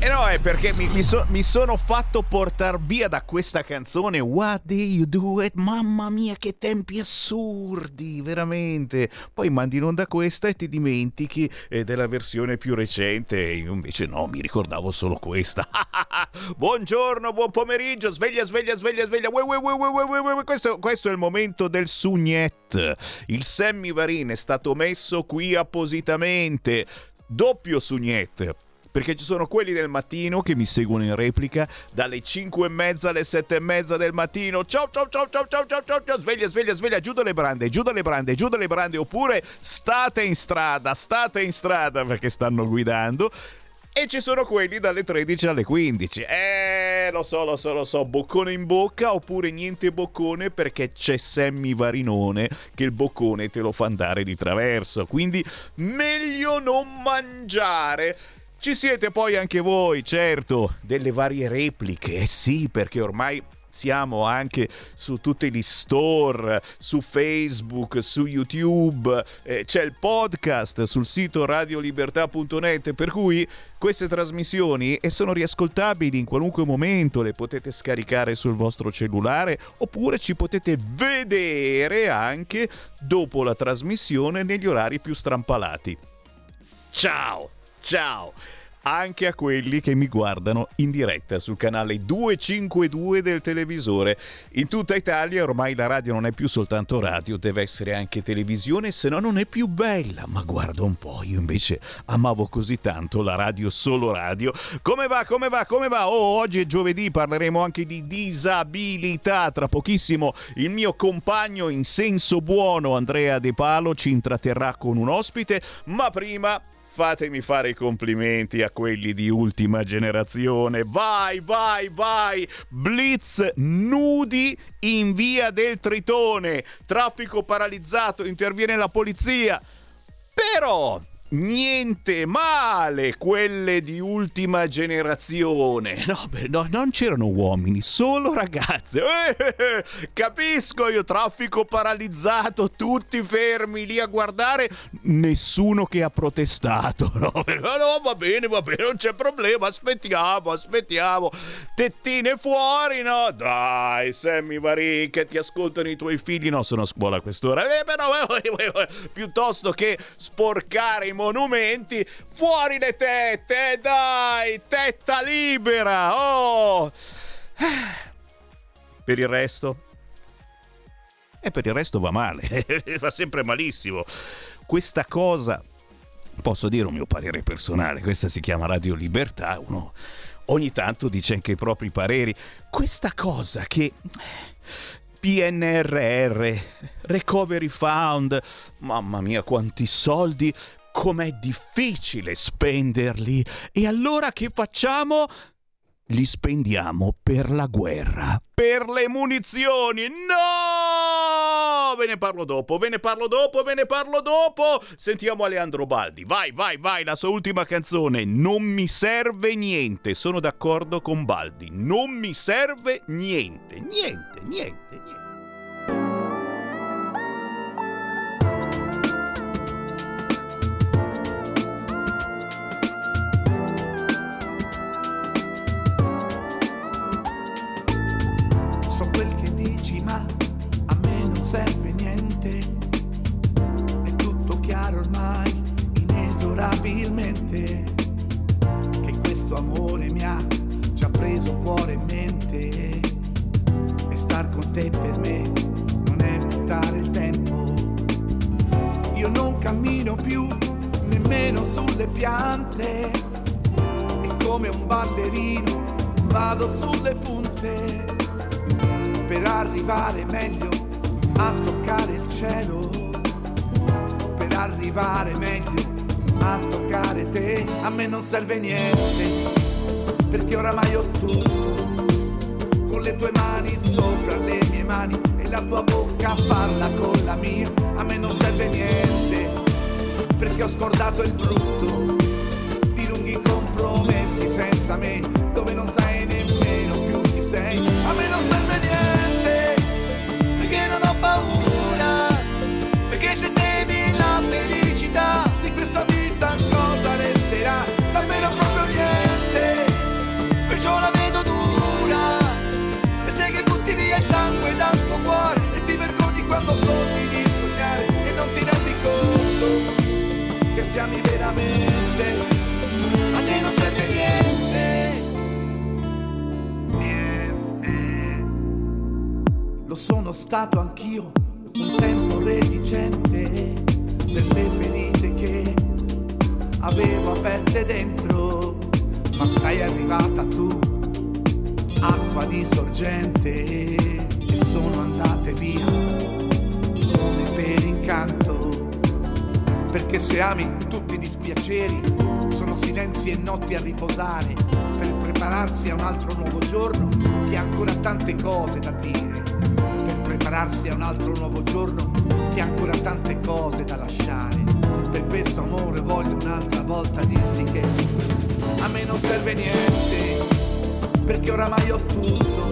E eh no, è perché mi, mi, so, mi sono fatto portare via da questa canzone What do you do it? Mamma mia, che tempi assurdi, veramente. Poi mandi in onda questa e ti dimentichi eh, della versione più recente. Io invece no, mi ricordavo solo questa. Buongiorno, buon pomeriggio, sveglia, sveglia, sveglia, sveglia. Ue, ue, ue, questo, questo, è il momento del sugnet. Il Sammy Varin è stato messo qui appositamente. Doppio sugnet perché ci sono quelli del mattino che mi seguono in replica dalle 5 e mezza alle 7 e mezza del mattino. Ciao ciao ciao ciao ciao ciao ciao, ciao. sveglia sveglia sveglia, giù dalle brande, giù dalle brande, giù dalle brande, oppure state in strada, state in strada perché stanno guidando. E ci sono quelli dalle 13 alle 15. Eh, lo so, lo so, lo so, boccone in bocca oppure niente boccone perché c'è Sammy Varinone che il boccone te lo fa andare di traverso. Quindi meglio non mangiare. Ci siete poi anche voi, certo, delle varie repliche, eh sì, perché ormai siamo anche su tutti gli store, su Facebook, su YouTube, eh, c'è il podcast sul sito radiolibertà.net, per cui queste trasmissioni e sono riascoltabili in qualunque momento, le potete scaricare sul vostro cellulare oppure ci potete vedere anche dopo la trasmissione negli orari più strampalati. Ciao! Ciao! Anche a quelli che mi guardano in diretta sul canale 252 del televisore. In tutta Italia ormai la radio non è più soltanto radio, deve essere anche televisione, se no non è più bella. Ma guarda un po', io invece amavo così tanto la radio solo radio. Come va? Come va? Come va? Oh, oggi è giovedì, parleremo anche di disabilità. Tra pochissimo il mio compagno in senso buono, Andrea De Palo, ci intratterrà con un ospite, ma prima fatemi fare i complimenti a quelli di ultima generazione. Vai, vai, vai! Blitz nudi in via del Tritone. Traffico paralizzato, interviene la polizia. Però Niente male quelle di ultima generazione. No, beh, no, non c'erano uomini, solo ragazze. Eh, eh, capisco io, traffico paralizzato, tutti fermi lì a guardare, nessuno che ha protestato. No, no va bene, va bene, non c'è problema, aspettiamo, aspettiamo. Tettine fuori, no? Dai, Sammy Varin, che ti ascoltano i tuoi figli. No, sono a scuola a quest'ora. Eh, però, eh, eh, piuttosto che sporcare i monumenti, fuori le tette, dai, tetta libera, oh! Per il resto? E per il resto va male, va sempre malissimo. Questa cosa, posso dire un mio parere personale, questa si chiama Radio Libertà, uno ogni tanto dice anche i propri pareri. Questa cosa che PNRR, Recovery Fund, mamma mia quanti soldi, com'è difficile spenderli. E allora che facciamo? Li spendiamo per la guerra. Per le munizioni. No! Ve ne parlo dopo, ve ne parlo dopo, ve ne parlo dopo. Sentiamo Aleandro Baldi. Vai, vai, vai, la sua ultima canzone. Non mi serve niente. Sono d'accordo con Baldi. Non mi serve niente. Niente, niente, niente. Serve niente, è tutto chiaro ormai, inesorabilmente, che questo amore mi ha già preso cuore e mente, e star con te per me non è buttare il tempo. Io non cammino più nemmeno sulle piante, e come un ballerino vado sulle punte. Per arrivare meglio a toccare il cielo per arrivare meglio a toccare te. A me non serve niente perché oramai ho tutto. Con le tue mani sopra le mie mani e la tua bocca parla con la mia. A me non serve niente perché ho scordato il brutto di lunghi compromessi senza me dove non sai nemmeno più chi sei. A me non serve niente ami veramente, a te non serve niente. Niente. Lo sono stato anch'io, un tempo reticente, per le ferite che avevo aperte dentro, ma sei arrivata tu, acqua di sorgente, e sono andate via come per incanto, perché se ami tutti i dispiaceri, sono silenzi e notti a riposare, per prepararsi a un altro nuovo giorno, che ha ancora tante cose da dire, per prepararsi a un altro nuovo giorno, che ha ancora tante cose da lasciare. Per questo amore voglio un'altra volta dirti che a me non serve niente, perché oramai ho tutto.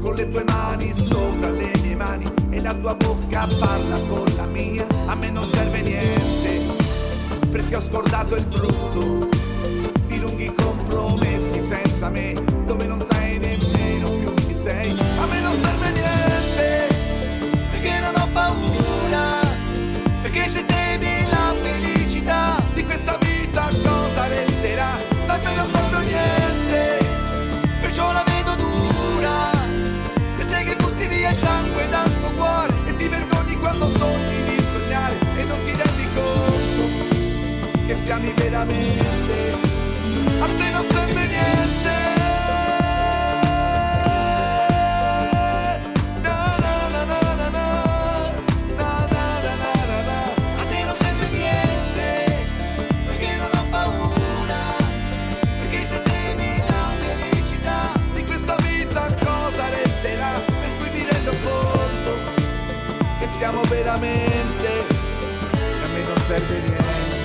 Con le tue mani sopra le mie mani e la tua bocca parla con la mia, a me non serve niente, perché ho scordato il brutto. Di lunghi compromessi senza me, dove non sai nemmeno più chi sei, mi rendo conto che ti amo veramente, e a me non serve niente.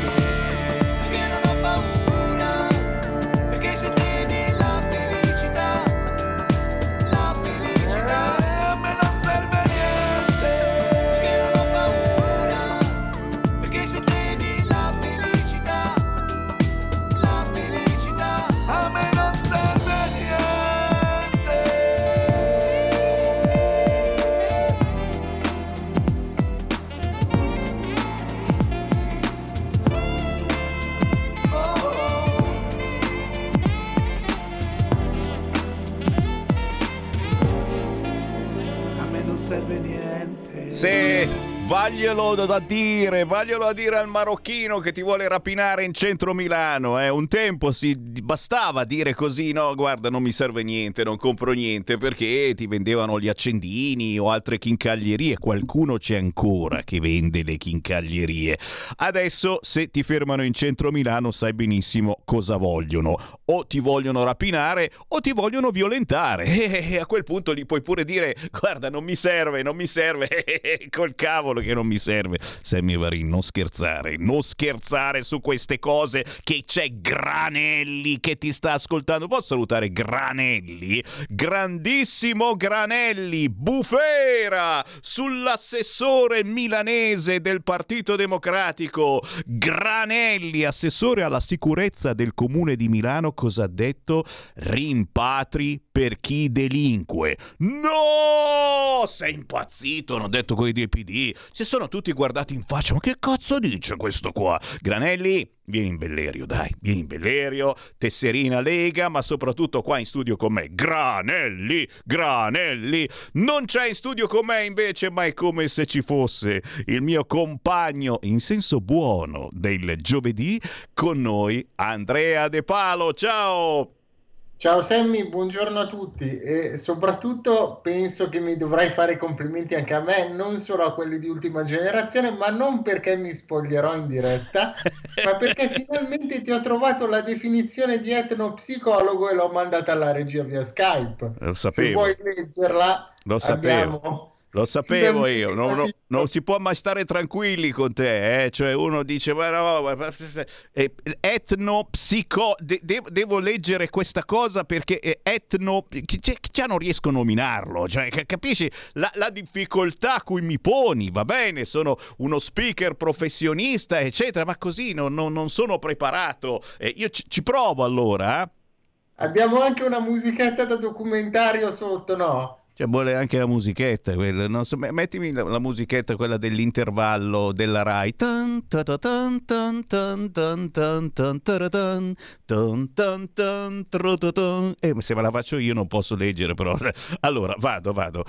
Vaglielo da dire, vaglielo a dire al marocchino che ti vuole rapinare in centro Milano. Eh. Un tempo si bastava dire così, no, guarda, non mi serve niente, non compro niente, perché ti vendevano gli accendini o altre chincaglierie. Qualcuno c'è ancora che vende le chincaglierie. Adesso, se ti fermano in centro Milano, sai benissimo cosa vogliono. O ti vogliono rapinare o ti vogliono violentare. E a quel punto gli puoi pure dire, guarda, non mi serve, non mi serve, col cavolo che non mi serve. Sammy Varin, non scherzare, non scherzare su queste cose che c'è Granelli che ti sta ascoltando. Posso salutare Granelli? Grandissimo Granelli, bufera sull'assessore milanese del Partito Democratico. Granelli, assessore alla sicurezza del comune di Milano, cosa ha detto? Rimpatri per chi delinque. No! Sei impazzito, hanno detto quelli del PD. Si sono tutti guardati in faccia. Ma che cazzo dice questo qua? Granelli, vieni in Bellerio, dai, vieni in Bellerio, tesserina Lega, ma soprattutto qua in studio con me. Granelli, Granelli. Non c'è in studio con me invece, ma è come se ci fosse il mio compagno in senso buono del giovedì con noi, Andrea De Palo. Ciao! Ciao Sammy, buongiorno a tutti e soprattutto penso che mi dovrai fare complimenti anche a me, non solo a quelli di ultima generazione, ma non perché mi spoglierò in diretta, ma perché finalmente ti ho trovato la definizione di etnopsicologo e l'ho mandata alla regia via Skype. Lo Se sapevo. vuoi leggerla, Lo sapevo. Lo sapevo io, non, non- non si può mai stare tranquilli con te, eh? cioè uno dice ma no, ma- etnopsico, de- de- devo leggere questa cosa perché eh, etno, chi- c'è- già non riesco a nominarlo, cioè, ca- capisci la, la difficoltà a cui mi poni, va bene, sono uno speaker professionista eccetera, ma così non, non- non sono preparato, Eh, io ci, ci provo allora, eh? Abbiamo anche una musichetta da documentario sotto, no? Cioè, vuole anche la musichetta, quella, so, mettimi la, la, musichetta, quella dell'intervallo della Rai. E se me la faccio io non posso leggere, però. Allora, vado, vado.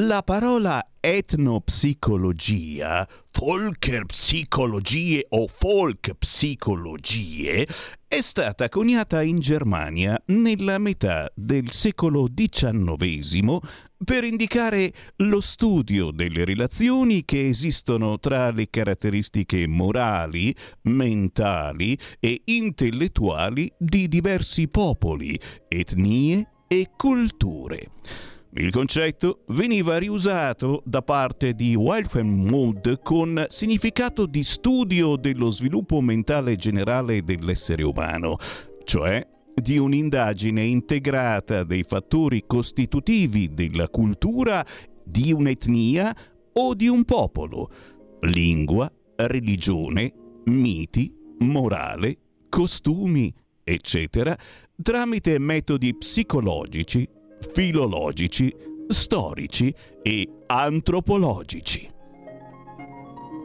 La parola etnopsicologia, folkerpsicologie o folkpsicologie è stata coniata in Germania nella metà del secolo XIX per indicare lo studio delle relazioni che esistono tra le caratteristiche morali, mentali e intellettuali di diversi popoli, etnie e culture. Il concetto veniva riusato da parte di Wilhelm con significato di studio dello sviluppo mentale generale dell'essere umano, cioè di un'indagine integrata dei fattori costitutivi della cultura di un'etnia o di un popolo, lingua, religione, miti, morale, costumi, eccetera, tramite metodi psicologici filologici, storici e antropologici.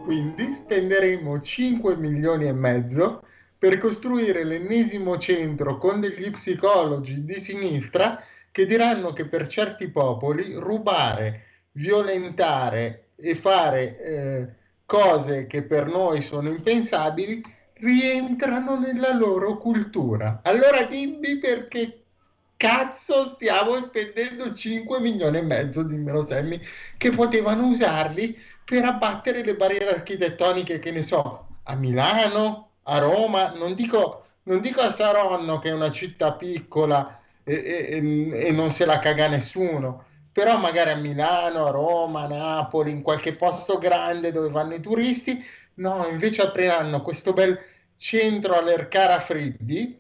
Quindi spenderemo 5 milioni e mezzo per costruire l'ennesimo centro con degli psicologi di sinistra che diranno che per certi popoli rubare, violentare e fare eh, cose che per noi sono impensabili rientrano nella loro cultura. Allora dimmi perché cazzo stiamo spendendo 5 milioni e mezzo, dimmelo Sammy, che potevano usarli per abbattere le barriere architettoniche, che ne so, a Milano, a Roma, non dico, non dico a Saronno che è una città piccola e, e, e non se la caga nessuno, però magari a Milano, a Roma, a Napoli, in qualche posto grande dove vanno i turisti, no, invece apriranno questo bel centro all'Ercara Friddi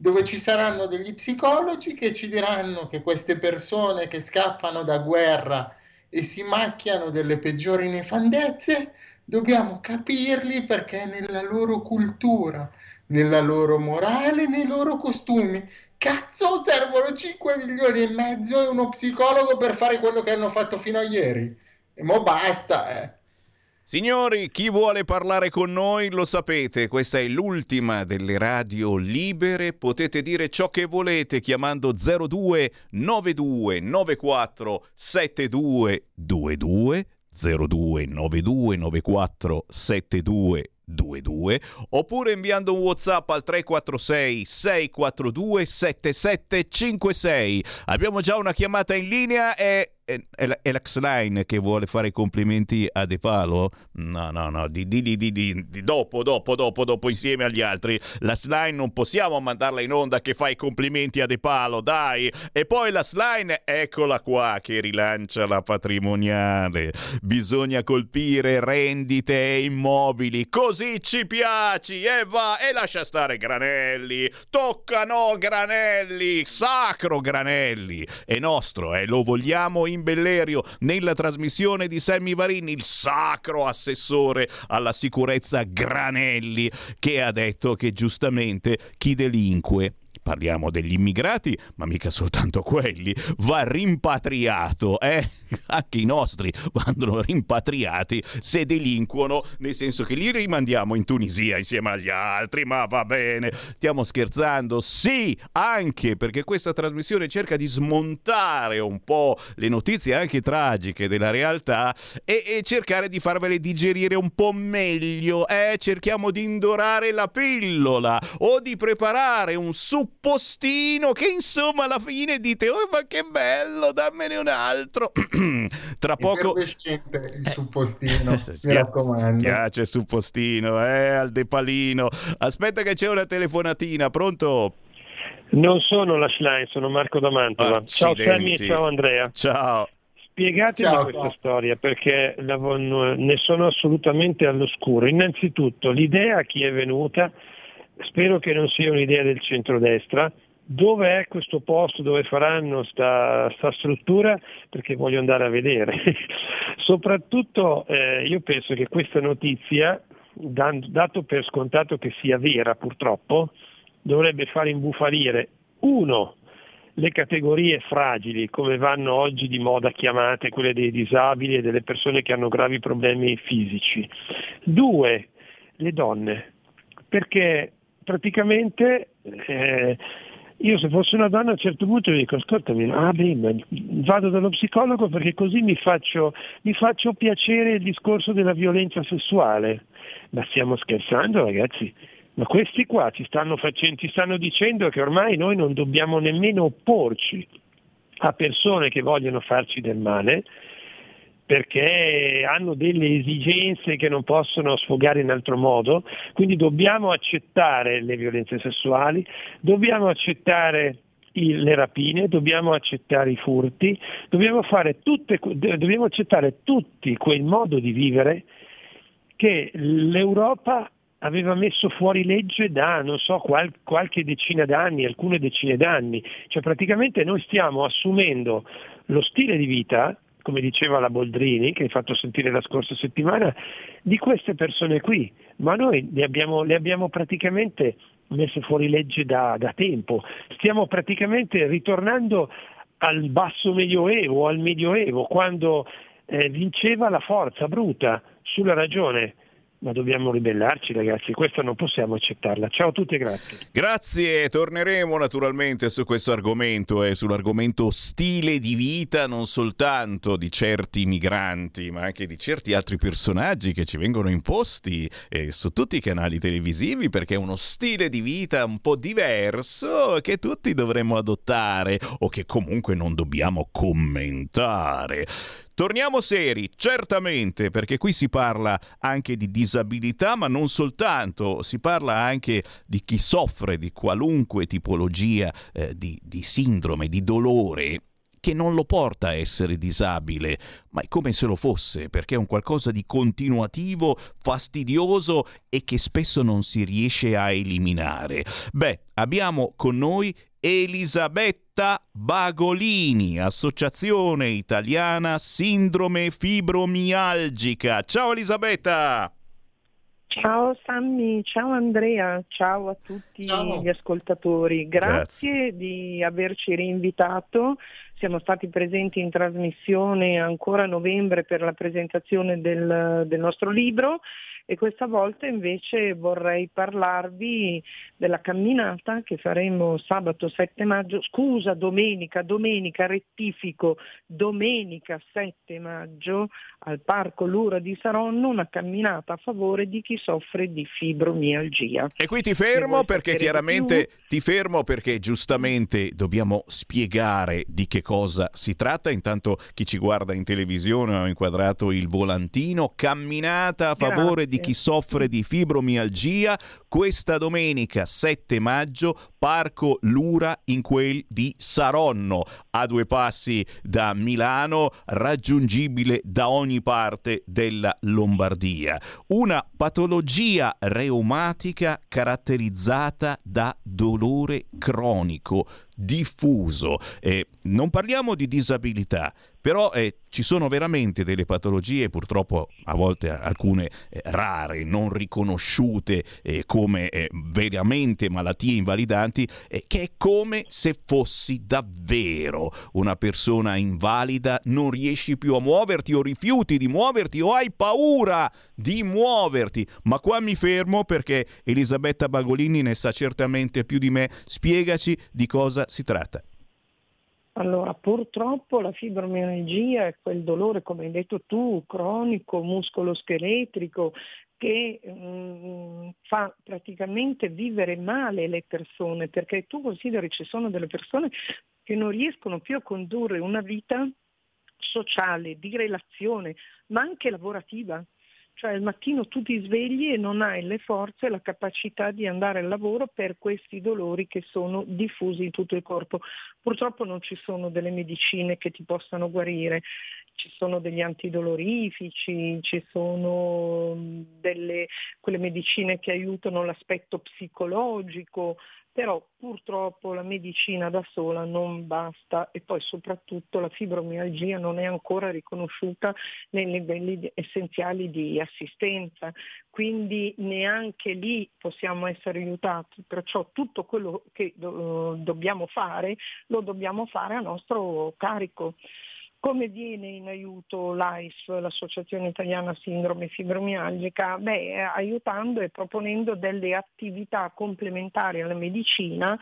dove ci saranno degli psicologi che ci diranno che queste persone che scappano da guerra e si macchiano delle peggiori nefandezze, dobbiamo capirli perché nella loro cultura, nella loro morale, nei loro costumi. Cazzo, servono 5 milioni e mezzo e uno psicologo per fare quello che hanno fatto fino a ieri. E mo basta, eh. Signori, chi vuole parlare con noi lo sapete, questa è l'ultima delle radio libere, potete dire ciò che volete chiamando 02 92 94 7222 02 92 94 7222 oppure inviando un WhatsApp al 346 642 7756. Abbiamo già una chiamata in linea e è, è l'X-Line che vuole fare i complimenti a De Palo? No, no, no, di, di, di, di, dopo, dopo, dopo, dopo, insieme agli altri. La Line non possiamo mandarla in onda che fa i complimenti a De Palo, dai. E poi la Line, eccola qua, che rilancia la patrimoniale. Bisogna colpire rendite e immobili, così ci piaci, e va, e lascia stare Granelli. Toccano Granelli, sacro Granelli. È nostro, eh, lo vogliamo in Bellerio nella trasmissione di Sammy Varini, il sacro assessore alla sicurezza Granelli, che ha detto che giustamente chi delinque parliamo degli immigrati, ma mica soltanto quelli, va rimpatriato, eh? Anche i nostri vanno rimpatriati se delinquono, nel senso che li rimandiamo in Tunisia insieme agli altri, ma va bene, stiamo scherzando, sì, anche perché questa trasmissione cerca di smontare un po' le notizie anche tragiche della realtà e, e cercare di farvele digerire un po' meglio, eh? Cerchiamo di indorare la pillola o di preparare un suppostino che insomma alla fine dite oh ma che bello dammene un altro tra poco il eh, suppostino eh, mi raccomando piace il suppostino eh al depalino aspetta che c'è una telefonatina pronto non sono la Schlein, sono Marco da Mantova. Ah, ciao Sammy e ciao Andrea. Ciao. Spiegatemi ciao, questa ciao. storia perché la, ne sono assolutamente all'oscuro. Innanzitutto l'idea a chi è venuta spero che non sia un'idea del centrodestra, dove è questo posto dove faranno sta, struttura perché voglio andare a vedere. Soprattutto eh, io penso che questa notizia, dato per scontato che sia vera purtroppo, dovrebbe far imbufalire uno le categorie fragili, come vanno oggi di moda chiamate quelle dei disabili e delle persone che hanno gravi problemi fisici. Due, le donne, perché praticamente eh, io se fossi una donna a un certo punto dico ascoltami, ah beh, vado dallo psicologo perché così mi faccio, mi faccio piacere il discorso della violenza sessuale. Ma stiamo scherzando ragazzi? Ma questi qua ci stanno, facendo, ci stanno dicendo che ormai noi non dobbiamo nemmeno opporci a persone che vogliono farci del male perché hanno delle esigenze che non possono sfogare in altro modo, quindi dobbiamo accettare le violenze sessuali, dobbiamo accettare le rapine, dobbiamo accettare i furti, dobbiamo, tutte, dobbiamo accettare tutti quel modo di vivere che l'Europa aveva messo fuori legge da, non so, qual, qualche decina d'anni, alcune decine d'anni. Cioè praticamente noi stiamo assumendo lo stile di vita, come diceva la Boldrini, che hai fatto sentire la scorsa settimana, di queste persone qui, ma noi le abbiamo, le abbiamo praticamente messe fuori legge da, da tempo. Stiamo praticamente ritornando al basso medioevo, al medioevo, quando eh, vinceva la forza bruta sulla ragione ma dobbiamo ribellarci ragazzi, questa non possiamo accettarla. Ciao a tutti e grazie. Grazie, torneremo naturalmente su questo argomento e eh, sull'argomento stile di vita non soltanto di certi migranti, ma anche di certi altri personaggi che ci vengono imposti eh, su tutti i canali televisivi perché è uno stile di vita un po' diverso che tutti dovremmo adottare o che comunque non dobbiamo commentare. Torniamo seri, certamente, perché qui si parla anche di disabilità, ma non soltanto, si parla anche di chi soffre di qualunque tipologia eh, di, di sindrome, di dolore che non lo porta a essere disabile, ma è come se lo fosse, perché è un qualcosa di continuativo, fastidioso e che spesso non si riesce a eliminare. Beh, abbiamo con noi Elisabetta Bagolini, Associazione Italiana Sindrome Fibromialgica. Ciao Elisabetta! Ciao Sammy, ciao Andrea, ciao a tutti ciao. gli ascoltatori. Grazie, Grazie, di averci rinvitato. Siamo stati presenti in trasmissione ancora a novembre per la presentazione del, del nostro libro e questa volta invece vorrei parlarvi della camminata che faremo sabato 7 maggio, scusa domenica, domenica rettifico, domenica 7 maggio al Parco Lura di Saronno, una camminata a favore di chi soffre di fibromialgia. E qui ti fermo perché chiaramente ti fermo perché giustamente dobbiamo spiegare di che cosa si tratta. Intanto chi ci guarda in televisione ho inquadrato il volantino, camminata a favore Grazie. Di chi soffre di fibromialgia questa domenica 7 maggio Parco Lura in quel di Saronno, a due passi da Milano, raggiungibile da ogni parte della Lombardia. Una patologia reumatica caratterizzata da dolore cronico diffuso. Eh, non parliamo di disabilità, però eh, ci sono veramente delle patologie, purtroppo a volte alcune eh, rare, non riconosciute eh, come eh, veramente malattie invalidanti, eh, che è come se fossi davvero una persona invalida, non riesci più a muoverti o rifiuti di muoverti o hai paura di muoverti. Ma qua mi fermo perché Elisabetta Bagolini ne sa certamente più di me. Spiegaci di cosa si tratta. Allora, purtroppo la fibromialgia è quel dolore, come hai detto tu, cronico, muscoloscheletrico, che mm, fa praticamente vivere male le persone, perché tu consideri ci sono delle persone che non riescono più a condurre una vita sociale, di relazione, ma anche lavorativa. Cioè al mattino tu ti svegli e non hai le forze e la capacità di andare al lavoro per questi dolori che sono diffusi in tutto il corpo. Purtroppo non ci sono delle medicine che ti possano guarire, ci sono degli antidolorifici, ci sono delle, quelle medicine che aiutano l'aspetto psicologico, però purtroppo la medicina da sola non basta e poi soprattutto la fibromialgia non è ancora riconosciuta nei livelli essenziali di assistenza, quindi neanche lì possiamo essere aiutati, perciò tutto quello che do- dobbiamo fare lo dobbiamo fare a nostro carico. Come viene in aiuto l'AIS, l'Associazione Italiana Sindrome Fibromialgica? Beh, aiutando e proponendo delle attività complementari alla medicina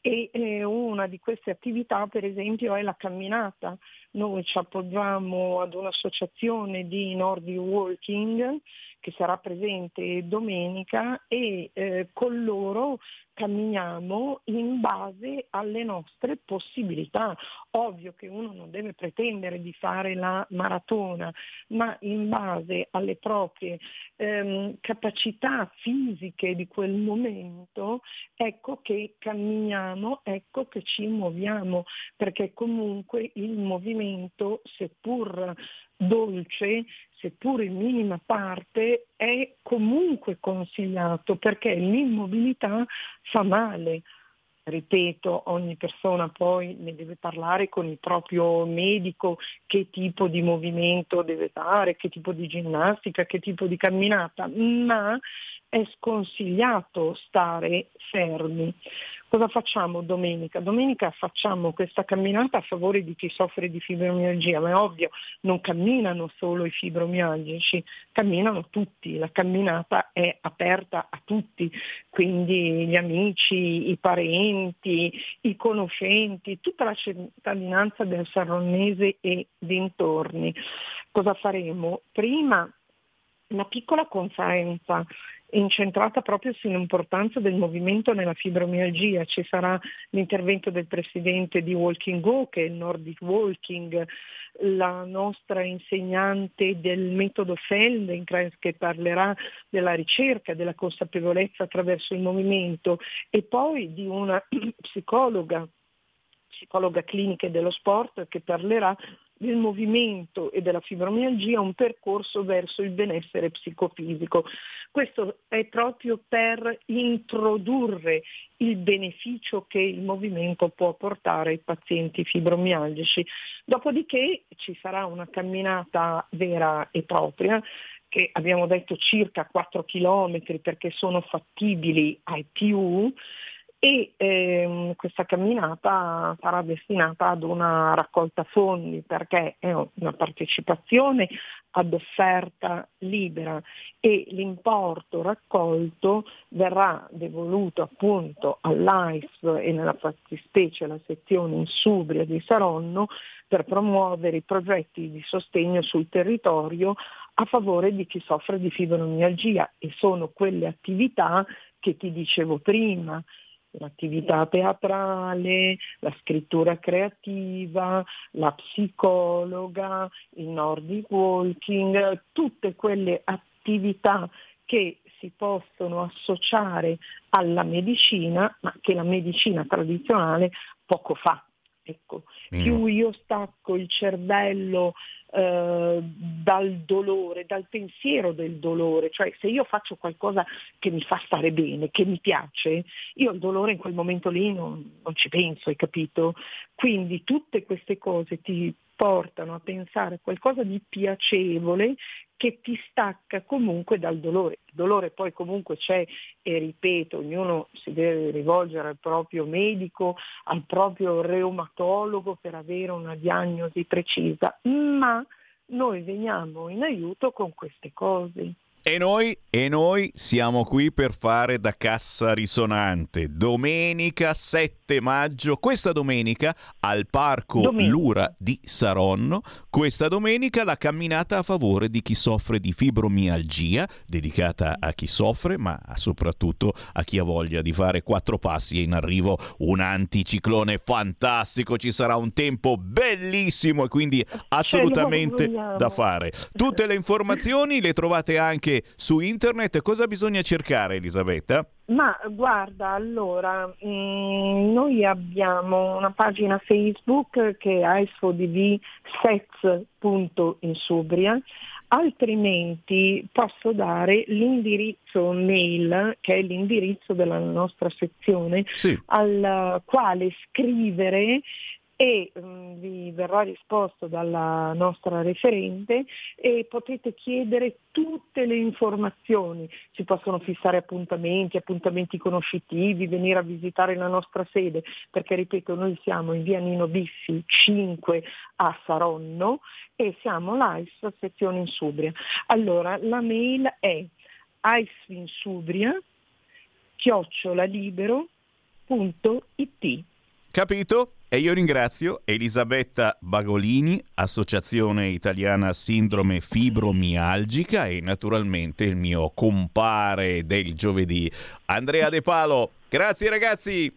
e eh, una di queste attività per esempio è la camminata. Noi ci appoggiamo ad un'associazione di Nordic Walking che sarà presente domenica e eh, con loro camminiamo in base alle nostre possibilità. Ovvio che uno non deve pretendere di fare la maratona, ma in base alle proprie ehm, capacità fisiche di quel momento, ecco che camminiamo, ecco che ci muoviamo, perché comunque il movimento, seppur dolce, seppur in minima parte, è comunque consigliato perché l'immobilità fa male. Ripeto, ogni persona poi ne deve parlare con il proprio medico che tipo di movimento deve fare, che tipo di ginnastica, che tipo di camminata, ma è sconsigliato stare fermi. Cosa facciamo domenica? Domenica facciamo questa camminata a favore di chi soffre di fibromialgia, ma è ovvio, non camminano solo i fibromialgici, camminano tutti, la camminata è aperta a tutti, quindi gli amici, i parenti, i conoscenti, tutta la cittadinanza del Sarronnese e dintorni. Cosa faremo? Prima una piccola conferenza incentrata proprio sull'importanza del movimento nella fibromialgia. Ci sarà l'intervento del presidente di Walking Go, che è il Nordic Walking, la nostra insegnante del metodo Feldenkrais che parlerà della ricerca, della consapevolezza attraverso il movimento e poi di una psicologa, psicologa clinica dello sport che parlerà del movimento e della fibromialgia un percorso verso il benessere psicofisico. Questo è proprio per introdurre il beneficio che il movimento può portare ai pazienti fibromialgici. Dopodiché ci sarà una camminata vera e propria che abbiamo detto circa 4 km perché sono fattibili ai più e ehm, questa camminata sarà destinata ad una raccolta fondi perché è una partecipazione ad offerta libera e l'importo raccolto verrà devoluto appunto all'AIS e nella fattispecie alla sezione Insubria di Saronno per promuovere i progetti di sostegno sul territorio a favore di chi soffre di fibromialgia e sono quelle attività che ti dicevo prima, l'attività teatrale, la scrittura creativa, la psicologa, il Nordic Walking, tutte quelle attività che si possono associare alla medicina, ma che la medicina tradizionale poco fa. Ecco, più io stacco il cervello eh, dal dolore, dal pensiero del dolore, cioè se io faccio qualcosa che mi fa stare bene, che mi piace, io il dolore in quel momento lì non, non ci penso, hai capito? Quindi tutte queste cose ti portano a pensare a qualcosa di piacevole che ti stacca comunque dal dolore. Il dolore poi comunque c'è e ripeto, ognuno si deve rivolgere al proprio medico, al proprio reumatologo per avere una diagnosi precisa, ma noi veniamo in aiuto con queste cose. E noi, e noi, siamo qui per fare da cassa risonante. Domenica 7 maggio, questa domenica al Parco domenica. Lura di Saronno, questa domenica la camminata a favore di chi soffre di fibromialgia, dedicata a chi soffre, ma soprattutto a chi ha voglia di fare quattro passi e in arrivo un anticiclone fantastico. Ci sarà un tempo bellissimo e quindi assolutamente da fare. Tutte le informazioni le trovate anche su internet. Cosa bisogna cercare, Elisabetta? Ma guarda, allora, mh, mm, noi abbiamo una pagina Facebook che è ASFODV Sets.insubria, altrimenti posso dare l'indirizzo mail, che è l'indirizzo della nostra sezione, sì. al quale scrivere e mm, vi verrà risposto dalla nostra referente e potete chiedere tutte le informazioni, si possono fissare appuntamenti, appuntamenti conoscitivi, venire a visitare la nostra sede, perché ripeto noi siamo in via Nino Biffi 5 a Saronno e siamo l'AIS sezione Insubria. Allora la mail è aisvinsubria chiocciolalibero.it Capito? E io ringrazio Elisabetta Bagolini, Associazione Italiana Sindrome Fibromialgica e naturalmente il mio compare del giovedì, Andrea De Palo. Grazie ragazzi!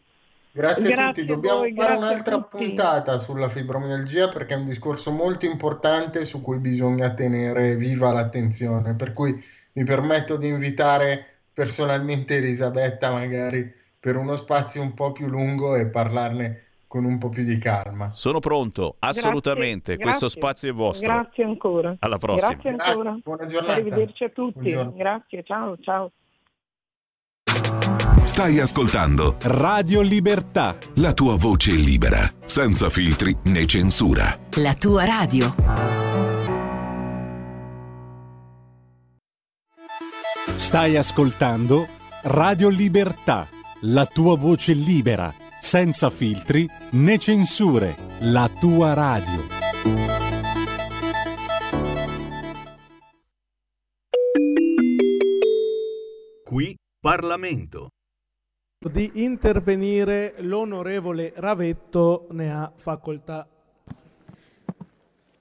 Grazie, grazie a tutti, dobbiamo voi, fare un'altra puntata sulla fibromialgia perché è un discorso molto importante su cui bisogna tenere viva l'attenzione, per cui mi permetto di invitare personalmente Elisabetta magari per uno spazio un po' più lungo e parlarne con un po' più di calma. Sono pronto, assolutamente. Grazie, Questo grazie. spazio è vostro. Grazie ancora. Alla prossima. Grazie ancora. Buona giornata. Arrivederci a tutti. Buongiorno. Grazie, ciao, ciao. Stai ascoltando Radio Libertà. La tua voce libera, senza filtri né censura. La tua radio. Stai ascoltando Radio Libertà. La tua voce libera senza filtri né censure, la tua radio. Qui Parlamento. Di intervenire l'onorevole Ravetto ne ha facoltà.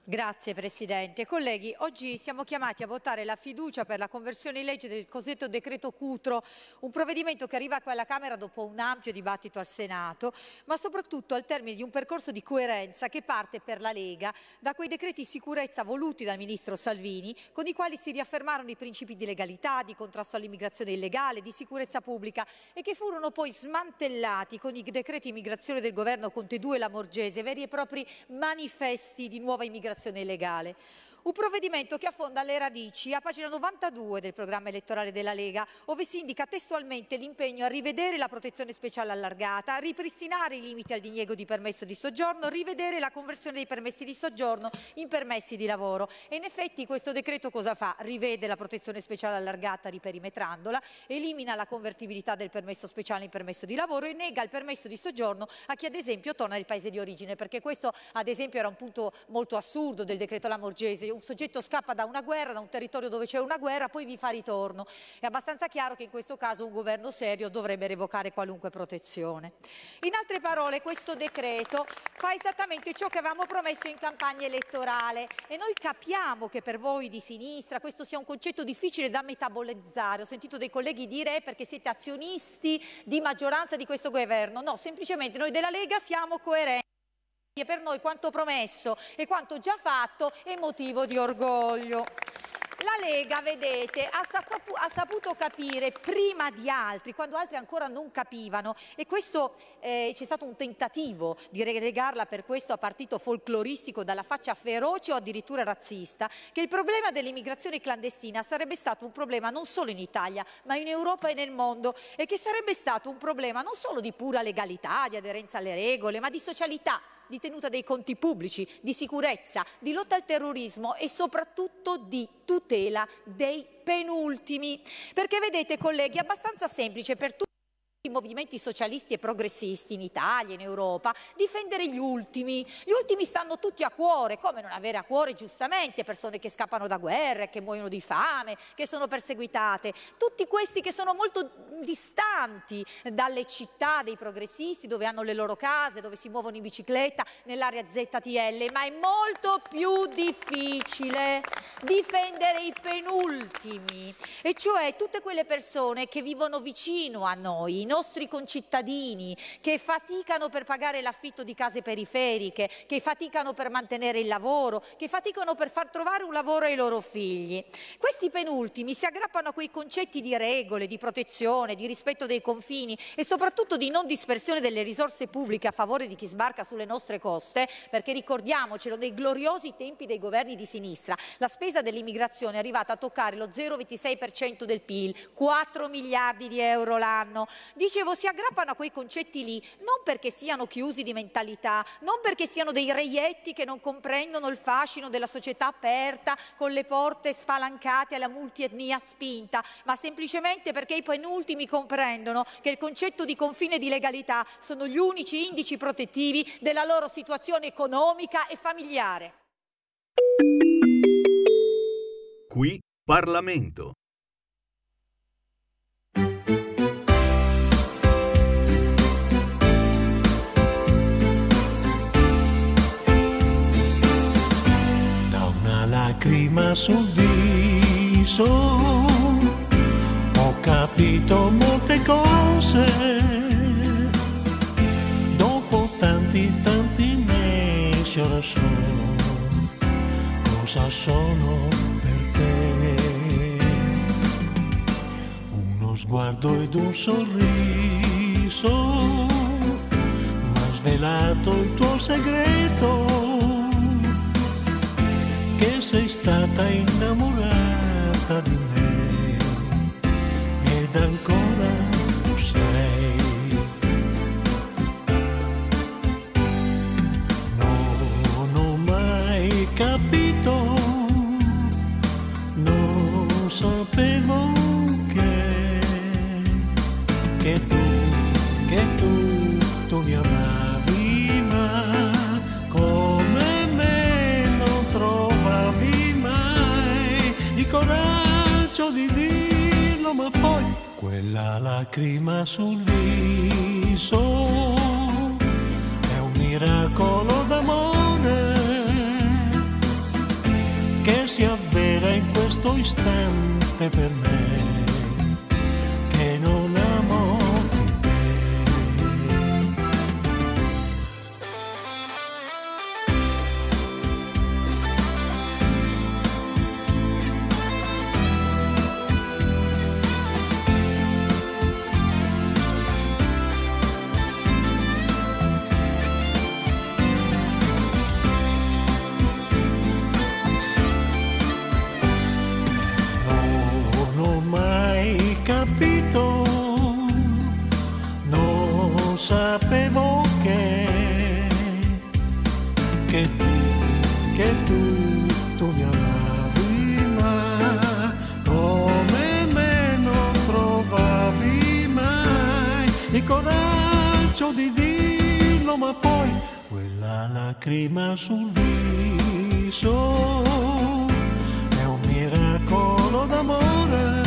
Grazie Presidente. Colleghi, oggi siamo chiamati a votare la fiducia per la conversione in legge del cosiddetto decreto Cutro, un provvedimento che arriva qui alla Camera dopo un ampio dibattito al Senato, ma soprattutto al termine di un percorso di coerenza che parte per la Lega da quei decreti sicurezza voluti dal Ministro Salvini, con i quali si riaffermarono i principi di legalità, di contrasto all'immigrazione illegale, di sicurezza pubblica e che furono poi smantellati con i decreti immigrazione del governo Conte 2 e la Morgese, veri e propri manifesti di nuova immigrazione immigrazione illegale. Un provvedimento che affonda le radici a pagina 92 del programma elettorale della Lega, dove si indica testualmente l'impegno a rivedere la protezione speciale allargata, a ripristinare i limiti al diniego di permesso di soggiorno, rivedere la conversione dei permessi di soggiorno in permessi di lavoro. E in effetti questo decreto cosa fa? Rivede la protezione speciale allargata riperimetrandola, elimina la convertibilità del permesso speciale in permesso di lavoro e nega il permesso di soggiorno a chi ad esempio torna nel paese di origine, perché questo ad esempio era un punto molto assurdo del decreto Lamorgese un soggetto scappa da una guerra, da un territorio dove c'è una guerra, poi vi fa ritorno. È abbastanza chiaro che in questo caso un governo serio dovrebbe revocare qualunque protezione. In altre parole, questo decreto fa esattamente ciò che avevamo promesso in campagna elettorale e noi capiamo che per voi di sinistra questo sia un concetto difficile da metabolizzare. Ho sentito dei colleghi dire eh, perché siete azionisti di maggioranza di questo governo. No, semplicemente noi della Lega siamo coerenti per noi quanto promesso e quanto già fatto è motivo di orgoglio. La Lega, vedete, ha, ha, saputo capire prima di altri, quando altri ancora non capivano, e questo eh, c'è stato un tentativo di relegarla per questo a partito folcloristico dalla faccia feroce o addirittura razzista, che il problema dell'immigrazione clandestina sarebbe stato un problema non solo in Italia, ma in Europa e nel mondo, e che sarebbe stato un problema non solo di pura legalità, di aderenza alle regole, ma di socialità di tenuta dei conti pubblici, di sicurezza, di lotta al terrorismo e soprattutto di tutela dei penultimi. Perché vedete colleghi, è abbastanza semplice per tutti i movimenti socialisti e progressisti in Italia, in Europa, difendere gli ultimi. Gli ultimi stanno tutti a cuore, come non avere a cuore giustamente persone che scappano da guerre, che muoiono di fame, che sono perseguitate. Tutti questi che sono molto distanti dalle città dei progressisti, dove hanno le loro case, dove si muovono in bicicletta, nell'area ZTL, ma è molto più difficile difendere i penultimi, e cioè tutte quelle persone che vivono vicino a noi, nostri concittadini che faticano per pagare l'affitto di case periferiche, che faticano per mantenere il lavoro, che faticano per far trovare un lavoro ai loro figli. Questi penultimi si aggrappano a quei concetti di regole, di protezione, di rispetto dei confini e soprattutto di non dispersione delle risorse pubbliche a favore di chi sbarca sulle nostre coste, perché ricordiamocelo, nei gloriosi tempi dei governi di sinistra, la spesa dell'immigrazione è arrivata a toccare lo 0,26% del PIL, 4 miliardi di euro l'anno. Dicevo, si aggrappano a quei concetti lì non perché siano chiusi di mentalità, non perché siano dei reietti che non comprendono il fascino della società aperta con le porte spalancate alla multietnia spinta, ma semplicemente perché i penultimi comprendono che il concetto di confine e di legalità sono gli unici indici protettivi della loro situazione economica e familiare. Qui Parlamento. Lacrima sul viso ho capito molte cose. Dopo tanti tanti mesi ora so cosa sono per te. Uno sguardo ed un sorriso mi ha svelato il tuo segreto che sei stata innamorata di me ed ancora lo sei. Non ho mai capito, non sapevo che, che tu, quella lacrima sul viso. È un miracolo d'amore che si avvera in questo istante per me lacrima sul viso. È un miracolo d'amore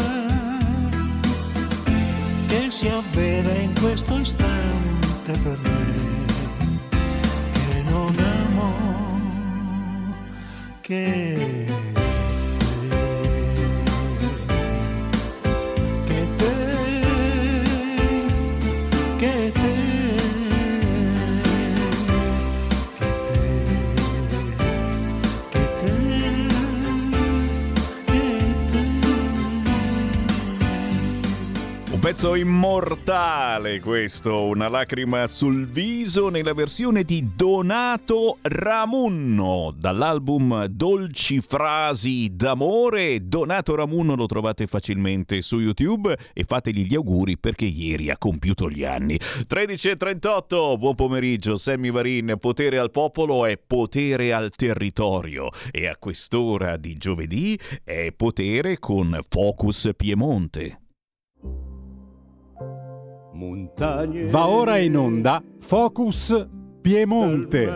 che si avvera in questo istante per me che non amo che pezzo immortale questo, una lacrima sul viso nella versione di Donato Ramunno dall'album Dolci frasi d'amore. Donato Ramunno lo trovate facilmente su YouTube e fategli gli auguri perché ieri ha compiuto gli anni. 13.38, buon pomeriggio, Sammy Varin, potere al popolo è potere al territorio e a quest'ora di giovedì è potere con Focus Piemonte. Va ora in onda Focus Piemonte.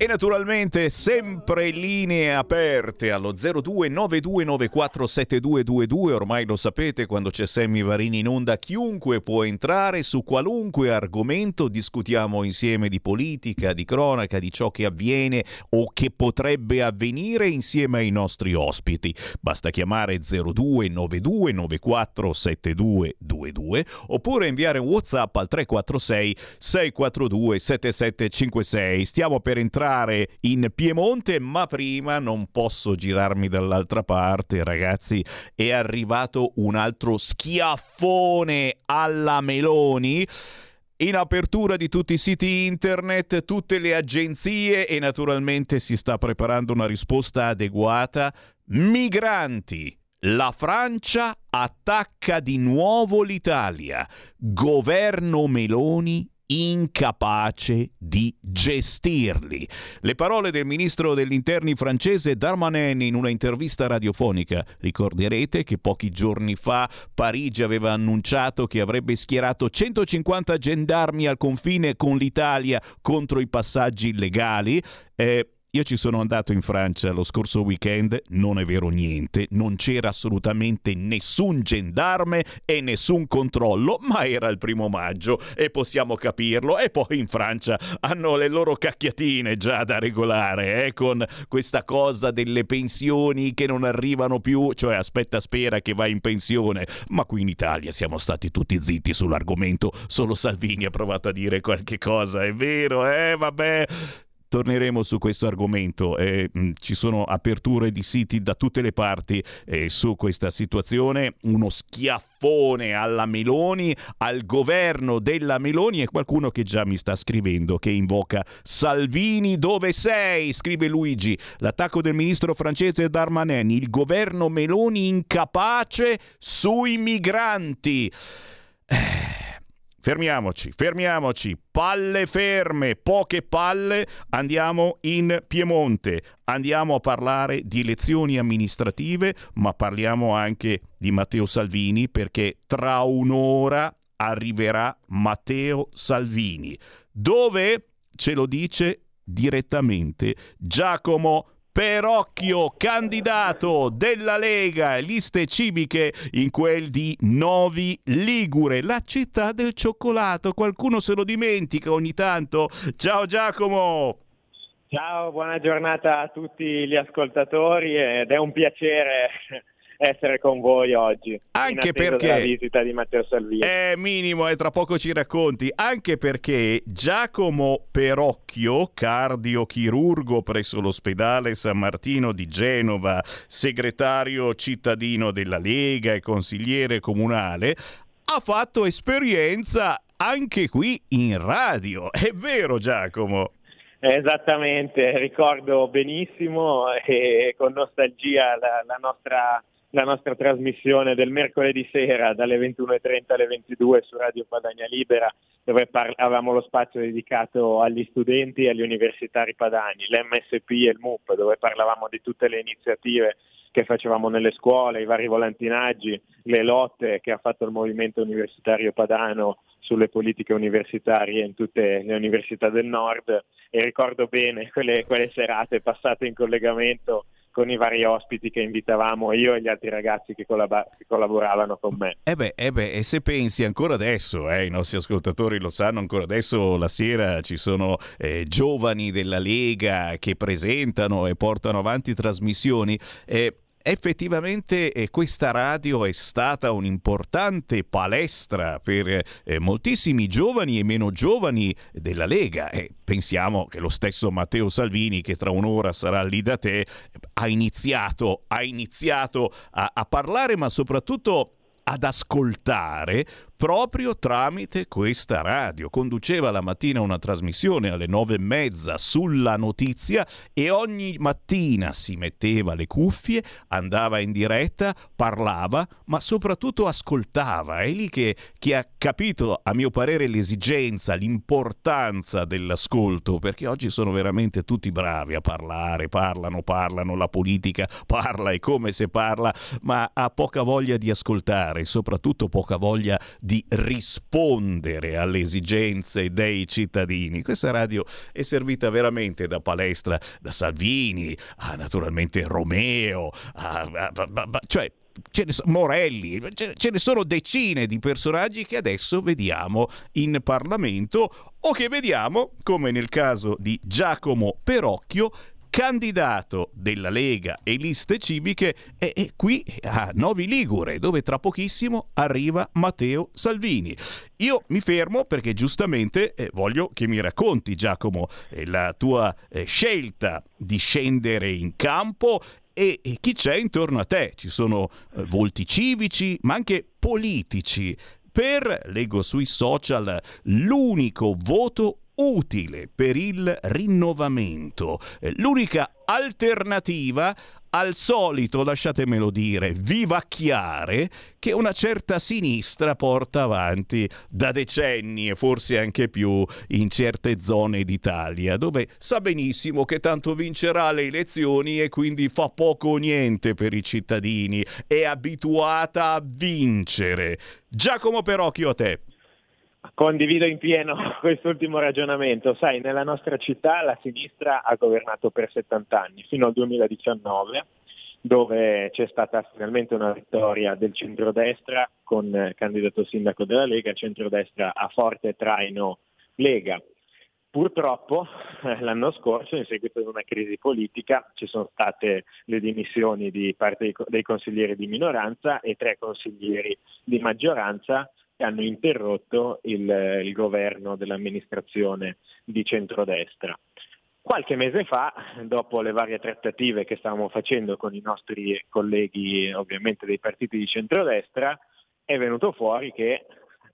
E naturalmente sempre linee aperte allo 0292947222, ormai lo sapete quando c'è Sammy Varini in onda, chiunque può entrare su qualunque argomento, discutiamo insieme di politica, di cronaca, di ciò che avviene o che potrebbe avvenire insieme ai nostri ospiti. Basta chiamare 0292947222 oppure inviare un WhatsApp al 346 642 7756. Stiamo per entrare entrare in Piemonte, ma prima non posso girarmi dall'altra parte, ragazzi. È arrivato un altro schiaffone alla Meloni in apertura di tutti i siti internet, tutte le agenzie e naturalmente si sta preparando una risposta adeguata. Migranti. La Francia attacca di nuovo l'Italia. Governo Meloni incapace di gestirli. Le parole del ministro degli interni francese Darmanin in una intervista radiofonica. Ricorderete che pochi giorni fa Parigi aveva annunciato che avrebbe schierato 150 gendarmi al confine con l'Italia contro i passaggi illegali. Eh, io ci sono andato in Francia lo scorso weekend, non è vero niente, non c'era assolutamente nessun gendarme e nessun controllo, ma era il primo maggio e possiamo capirlo. E poi in Francia hanno le loro cacchiatine già da regolare, eh, con questa cosa delle pensioni che non arrivano più, cioè aspetta spera che vai in pensione. Ma qui in Italia siamo stati tutti zitti sull'argomento, solo Salvini ha provato a dire qualche cosa, è vero, eh, vabbè torneremo su questo argomento. Eh, ci sono aperture di siti da tutte le parti eh, su questa situazione. Uno schiaffone alla Meloni, al governo della Meloni e qualcuno che già mi sta scrivendo che invoca Salvini dove sei? Scrive Luigi. L'attacco del ministro francese Darmanin, il governo Meloni incapace sui migranti. Eh Fermiamoci, fermiamoci, palle ferme, poche palle, andiamo in Piemonte, andiamo a parlare di elezioni amministrative, ma parliamo anche di Matteo Salvini perché tra un'ora arriverà Matteo Salvini. Dove? Ce lo dice direttamente Giacomo Perocchio, candidato della Lega liste civiche in quel di Novi Ligure, la città del cioccolato. Qualcuno se lo dimentica ogni tanto. Ciao Giacomo! Ciao, buona giornata a tutti gli ascoltatori ed è un piacere essere con voi oggi. Anche perché la visita di Matteo Salvini. È minimo e tra poco ci racconti. Anche perché Giacomo Perocchio, cardiochirurgo presso l'ospedale San Martino di Genova, segretario cittadino della Lega e consigliere comunale, ha fatto esperienza anche qui in radio. È vero Giacomo? Esattamente, ricordo benissimo e con nostalgia la, la nostra la nostra trasmissione del mercoledì sera dalle 21.30 alle 22 su Radio Padania Libera dove par- avevamo lo spazio dedicato agli studenti e agli universitari padani, l'MSP e il MUP dove parlavamo di tutte le iniziative che facevamo nelle scuole, i vari volantinaggi, le lotte che ha fatto il movimento universitario padano sulle politiche universitarie in tutte le università del nord. E ricordo bene quelle, quelle serate passate in collegamento con i vari ospiti che invitavamo io e gli altri ragazzi che, collab- che collaboravano con me. E eh beh, eh beh, e se pensi ancora adesso, eh, i nostri ascoltatori lo sanno, ancora adesso la sera ci sono eh, giovani della Lega che presentano e portano avanti trasmissioni. Eh, effettivamente eh, questa radio è stata un'importante palestra per eh, moltissimi giovani e meno giovani della Lega. E pensiamo che lo stesso Matteo Salvini, che tra un'ora sarà lì da te, ha iniziato, ha iniziato a, a parlare, ma soprattutto ad ascoltare proprio tramite questa radio. Conduceva la mattina una trasmissione alle nove e mezza sulla notizia e ogni mattina si metteva le cuffie, andava in diretta, parlava, ma soprattutto ascoltava. È lì che, che ha capito, a mio parere, l'esigenza, l'importanza dell'ascolto, perché oggi sono veramente tutti bravi a parlare, parlano, parlano, la politica parla e come se parla, ma ha poca voglia di ascoltare, soprattutto poca voglia di di rispondere alle esigenze dei cittadini. Questa radio è servita veramente da palestra da Salvini a naturalmente Romeo, a, a, a, cioè ce ne sono Morelli, ce ne sono decine di personaggi che adesso vediamo in Parlamento o che vediamo, come nel caso di Giacomo Perocchio, candidato della Lega e liste civiche è, è, qui a Novi Ligure, dove tra pochissimo arriva Matteo Salvini. Io mi fermo perché giustamente eh, voglio che mi racconti, Giacomo, eh, la tua eh, scelta di scendere in campo e, chi c'è intorno a te. Ci sono eh, volti civici, ma anche politici. Per, leggo sui social, l'unico voto utile per il rinnovamento, eh, l'unica alternativa al solito, lasciatemelo dire, vivacchiare che una certa sinistra porta avanti da decenni e forse anche più in certe zone d'Italia, dove sa benissimo che tanto vincerà le elezioni e quindi fa poco o niente per i cittadini, è abituata a vincere. Giacomo Perocchio a te. Condivido in pieno quest'ultimo ragionamento. Sai, nella nostra città la sinistra ha governato per 70 anni, fino al 2019, dove c'è stata finalmente una vittoria del centrodestra con candidato sindaco della Lega, centrodestra a forte traino Lega. Purtroppo eh, l'anno scorso, in seguito ad una crisi politica, ci sono state le dimissioni di parte dei consiglieri di minoranza e tre consiglieri di maggioranza hanno interrotto il, il governo dell'amministrazione di centrodestra. Qualche mese fa, dopo le varie trattative che stavamo facendo con i nostri colleghi ovviamente dei partiti di centrodestra, è venuto fuori che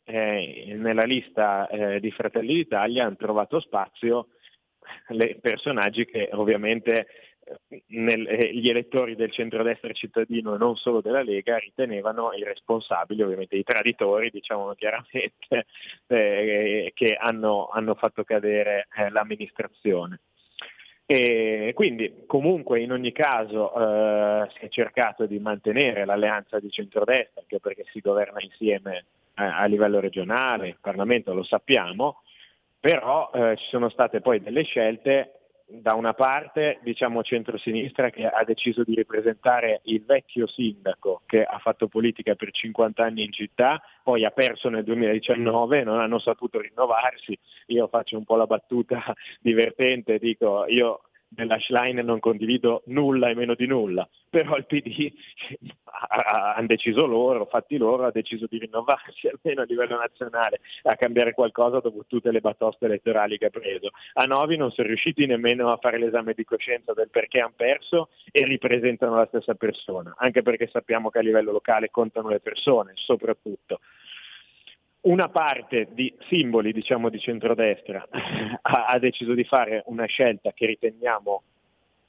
eh, nella lista eh, di Fratelli d'Italia hanno trovato spazio le personaggi che ovviamente nel, eh, gli elettori del centrodestra cittadino e non solo della Lega ritenevano i responsabili, ovviamente i traditori, diciamo chiaramente, eh, che hanno, hanno, fatto cadere eh, l'amministrazione. E quindi comunque in ogni caso eh, si è cercato di mantenere l'alleanza di centrodestra, anche perché si governa insieme eh, a livello regionale, il Parlamento lo sappiamo, però eh, ci sono state poi delle scelte da una parte diciamo centrosinistra che ha deciso di ripresentare il vecchio sindaco che ha fatto politica per 50 anni in città, poi ha perso nel 2019, non hanno saputo rinnovarsi, io faccio un po' la battuta divertente, dico io della Schlein non condivido nulla e meno di nulla, però il PD hanno deciso loro, fatti loro, ha deciso di rinnovarsi almeno a livello nazionale, a cambiare qualcosa dopo tutte le batoste elettorali che ha preso. A Novi non sono riusciti nemmeno a fare l'esame di coscienza del perché hanno perso e ripresentano la stessa persona, anche perché sappiamo che a livello locale contano le persone, soprattutto una parte di simboli diciamo, di centrodestra ha, ha, deciso di fare una scelta che riteniamo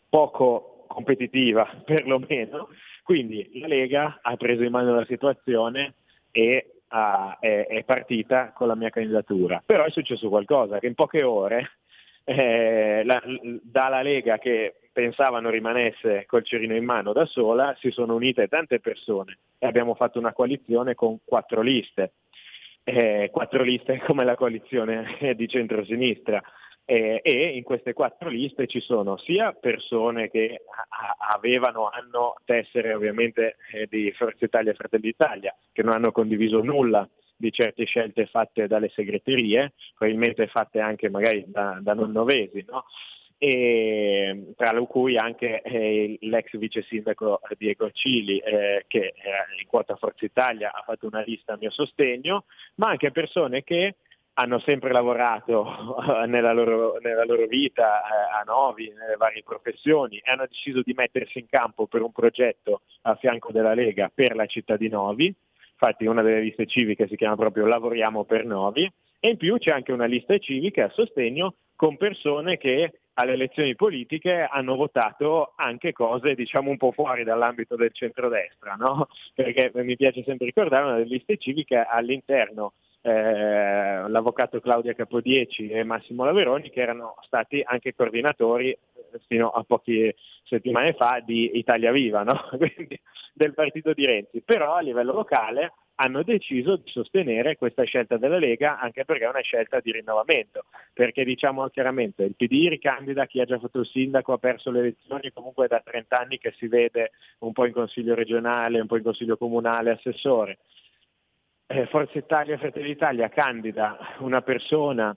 poco competitiva perlomeno, quindi la Lega ha preso in mano la situazione e ha, è, è, partita con la mia candidatura. Però è successo qualcosa, che in poche ore eh, la, dalla Lega che pensavano rimanesse col cerino in mano da sola si sono unite tante persone. E abbiamo fatto una coalizione con quattro liste eh, quattro liste come la coalizione di centrosinistra. Eh, e in queste quattro liste ci sono sia persone che a- avevano, hanno tessere ovviamente eh, di Forza Italia e Fratelli d'Italia, che non hanno condiviso nulla di certe scelte fatte dalle segreterie, probabilmente fatte anche magari da, da non novesi, no? E tra cui anche eh, l'ex vice sindaco Diego Cili eh, che in quota Forza Italia ha fatto una lista a mio sostegno, ma anche persone che hanno sempre lavorato nella loro, nella loro vita eh, a Novi, nelle varie professioni e hanno deciso di mettersi in campo per un progetto a fianco della Lega per la città di Novi. Infatti una delle liste civiche si chiama proprio Lavoriamo per Novi e in più c'è anche una lista civica a sostegno con persone che alle elezioni politiche hanno votato anche cose diciamo un po' fuori dall'ambito del centrodestra, no? perché mi piace sempre ricordare una delle liste civiche all'interno eh, l'avvocato Claudia Capodieci e Massimo Laveroni che erano stati anche coordinatori fino a poche settimane fa di Italia Viva, no? Quindi, del partito di Renzi. Però a livello locale hanno deciso di sostenere questa scelta della Lega anche perché è una scelta di rinnovamento, perché diciamo chiaramente il PD ricandida chi ha già fatto il sindaco, ha perso le elezioni, comunque è da 30 anni che si vede un po' in consiglio regionale, un po' in consiglio comunale, assessore. Eh, Forza Italia, Fratelli d'Italia candida una persona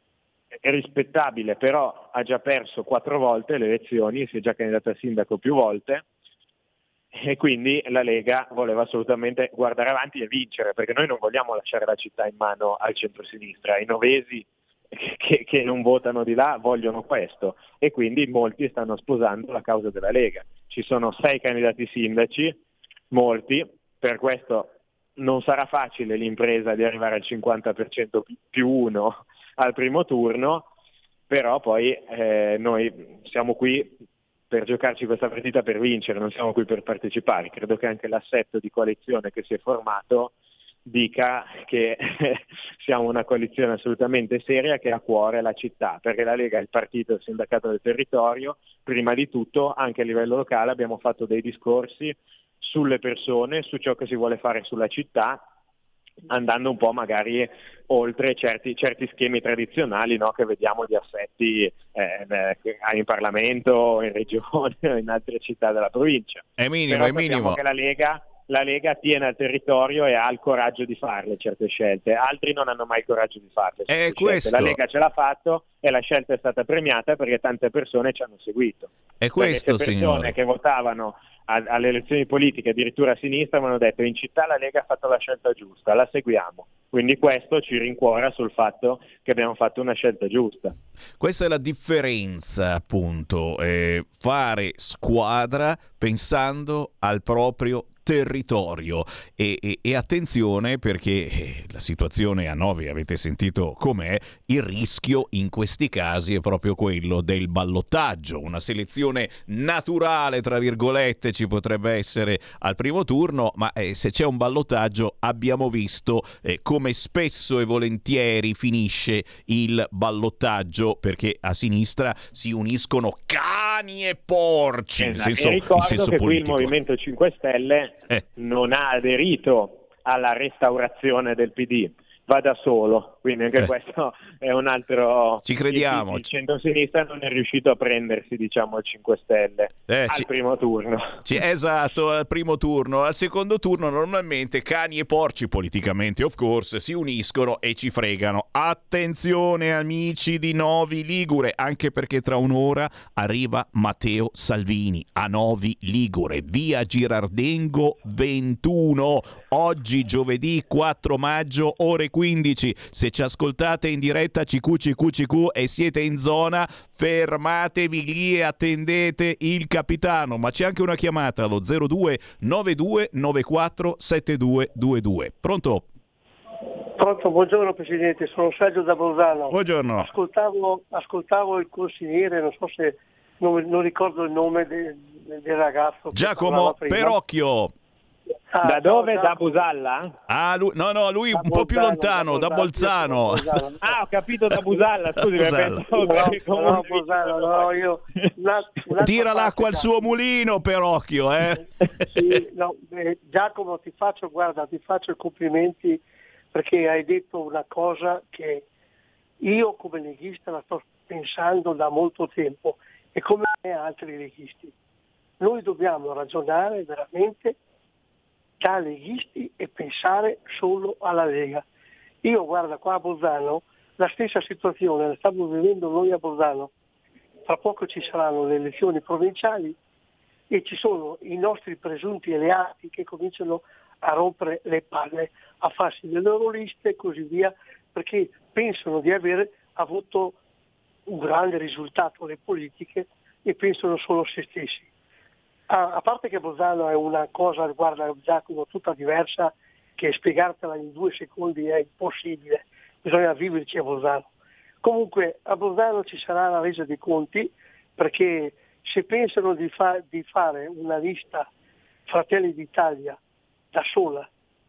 rispettabile, però ha già perso quattro volte le elezioni, si è già candidata a sindaco più volte, e quindi la Lega voleva assolutamente guardare avanti e vincere, perché noi non vogliamo lasciare la città in mano al centro-sinistra, i novesi che, che, non votano di là vogliono questo e quindi molti stanno sposando la causa della Lega. Ci sono sei candidati sindaci, molti, per questo non sarà facile l'impresa di arrivare al 50% più uno al primo turno, però poi eh, noi siamo qui per giocarci questa partita per vincere, non siamo qui per partecipare. Credo che anche l'assetto di coalizione che si è formato dica che siamo una coalizione assolutamente seria che ha a cuore la città, perché la Lega è il partito del sindacato del territorio, prima di tutto anche a livello locale abbiamo fatto dei discorsi sulle persone, su ciò che si vuole fare sulla città andando un po' magari oltre certi, certi schemi tradizionali no, che vediamo di assetti eh, in Parlamento, in Regione o in altre città della provincia. È minimo, Però è minimo. che la Lega, la Lega tiene al territorio e ha il coraggio di farle certe scelte, altri non hanno mai il coraggio di farle. È questo. La Lega ce l'ha fatto e la scelta è stata premiata perché tante persone ci hanno seguito. È questo, perché persone signore. che votavano alle elezioni politiche addirittura a sinistra mi hanno detto in città la Lega ha fatto la scelta giusta, la seguiamo. Quindi questo ci rincuora sul fatto che abbiamo fatto una scelta giusta. Questa è la differenza, appunto, eh, fare squadra pensando al proprio territorio e, e, e, attenzione perché eh, la situazione a Novi avete sentito com'è il rischio in questi casi è proprio quello del ballottaggio una selezione naturale tra virgolette ci potrebbe essere al primo turno ma eh, se c'è un ballottaggio abbiamo visto eh, come spesso e volentieri finisce il ballottaggio perché a sinistra si uniscono cani e porci esatto. in senso, e ricordo in senso che politico. qui il Movimento 5 Stelle eh. non ha aderito alla restaurazione del PD, va da solo, quindi anche Eh. questo è un altro... Ci crediamo. Il, il centro-sinistra non è riuscito a prendersi, diciamo, il 5 Stelle Eh, al ci- primo turno. Ci- esatto, al primo turno. Al secondo turno normalmente cani e porci, politicamente of course, si uniscono e ci fregano. Attenzione amici di Novi Ligure, anche perché tra un'ora arriva Matteo Salvini a Novi Ligure, via Girardengo 21. Oggi giovedì 4 maggio, ore 15. Se ci ascoltate in diretta CQ CQ CQ e siete in zona, fermatevi lì e attendete il capitano. Ma c'è anche una chiamata allo 02 92 94 7222. Pronto? Pronto, buongiorno Presidente, sono Sergio da Bolzano. Buongiorno. Ascoltavo, ascoltavo il consigliere, non so se non, non ricordo il nome de- del ragazzo. Giacomo. Perocchio. Ah, da dove? Da. Busalla? Ah, lui- no, no, lui Da un po' più Bolzano, lontano, da da Bolzano, Bolzano. da Bolzano. Ah, ho capito da Busalla, scusi, Busalla. pensavo No, no, Bolzano, no, io... un'altra Tira l'acqua al suo mulino, Perocchio, eh? Sì, no, eh, Giacomo ti faccio, guarda, ti faccio i complimenti perché hai detto una cosa che io come leghista la sto pensando da molto tempo e come me altri leghisti. Noi dobbiamo ragionare veramente da leghisti e pensare solo alla Lega. Io guarda qua a Bolzano, la stessa situazione la stiamo vivendo noi a Bolzano. Tra poco ci saranno le elezioni provinciali e ci sono i nostri presunti alleati che cominciano a rompere le palle, a farsi le loro liste e così via, perché pensano di aver avuto un grande risultato alle politiche e pensano solo a se stessi. A, a parte che Bolzano è una cosa, guarda Giacomo, tutta diversa, che spiegartela in due secondi è impossibile, bisogna viverci a Bolzano. Comunque a Bolzano ci sarà la resa dei conti perché se pensano di, fa- di fare una lista Fratelli d'Italia da sola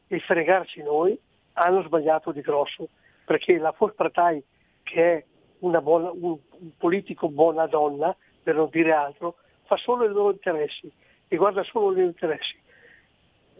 e fregarci noi, hanno sbagliato di grosso, perché la Volkspartei, che è buona- un, un politico buona donna, per non dire altro, fa solo i loro interessi e guarda solo i loro interessi.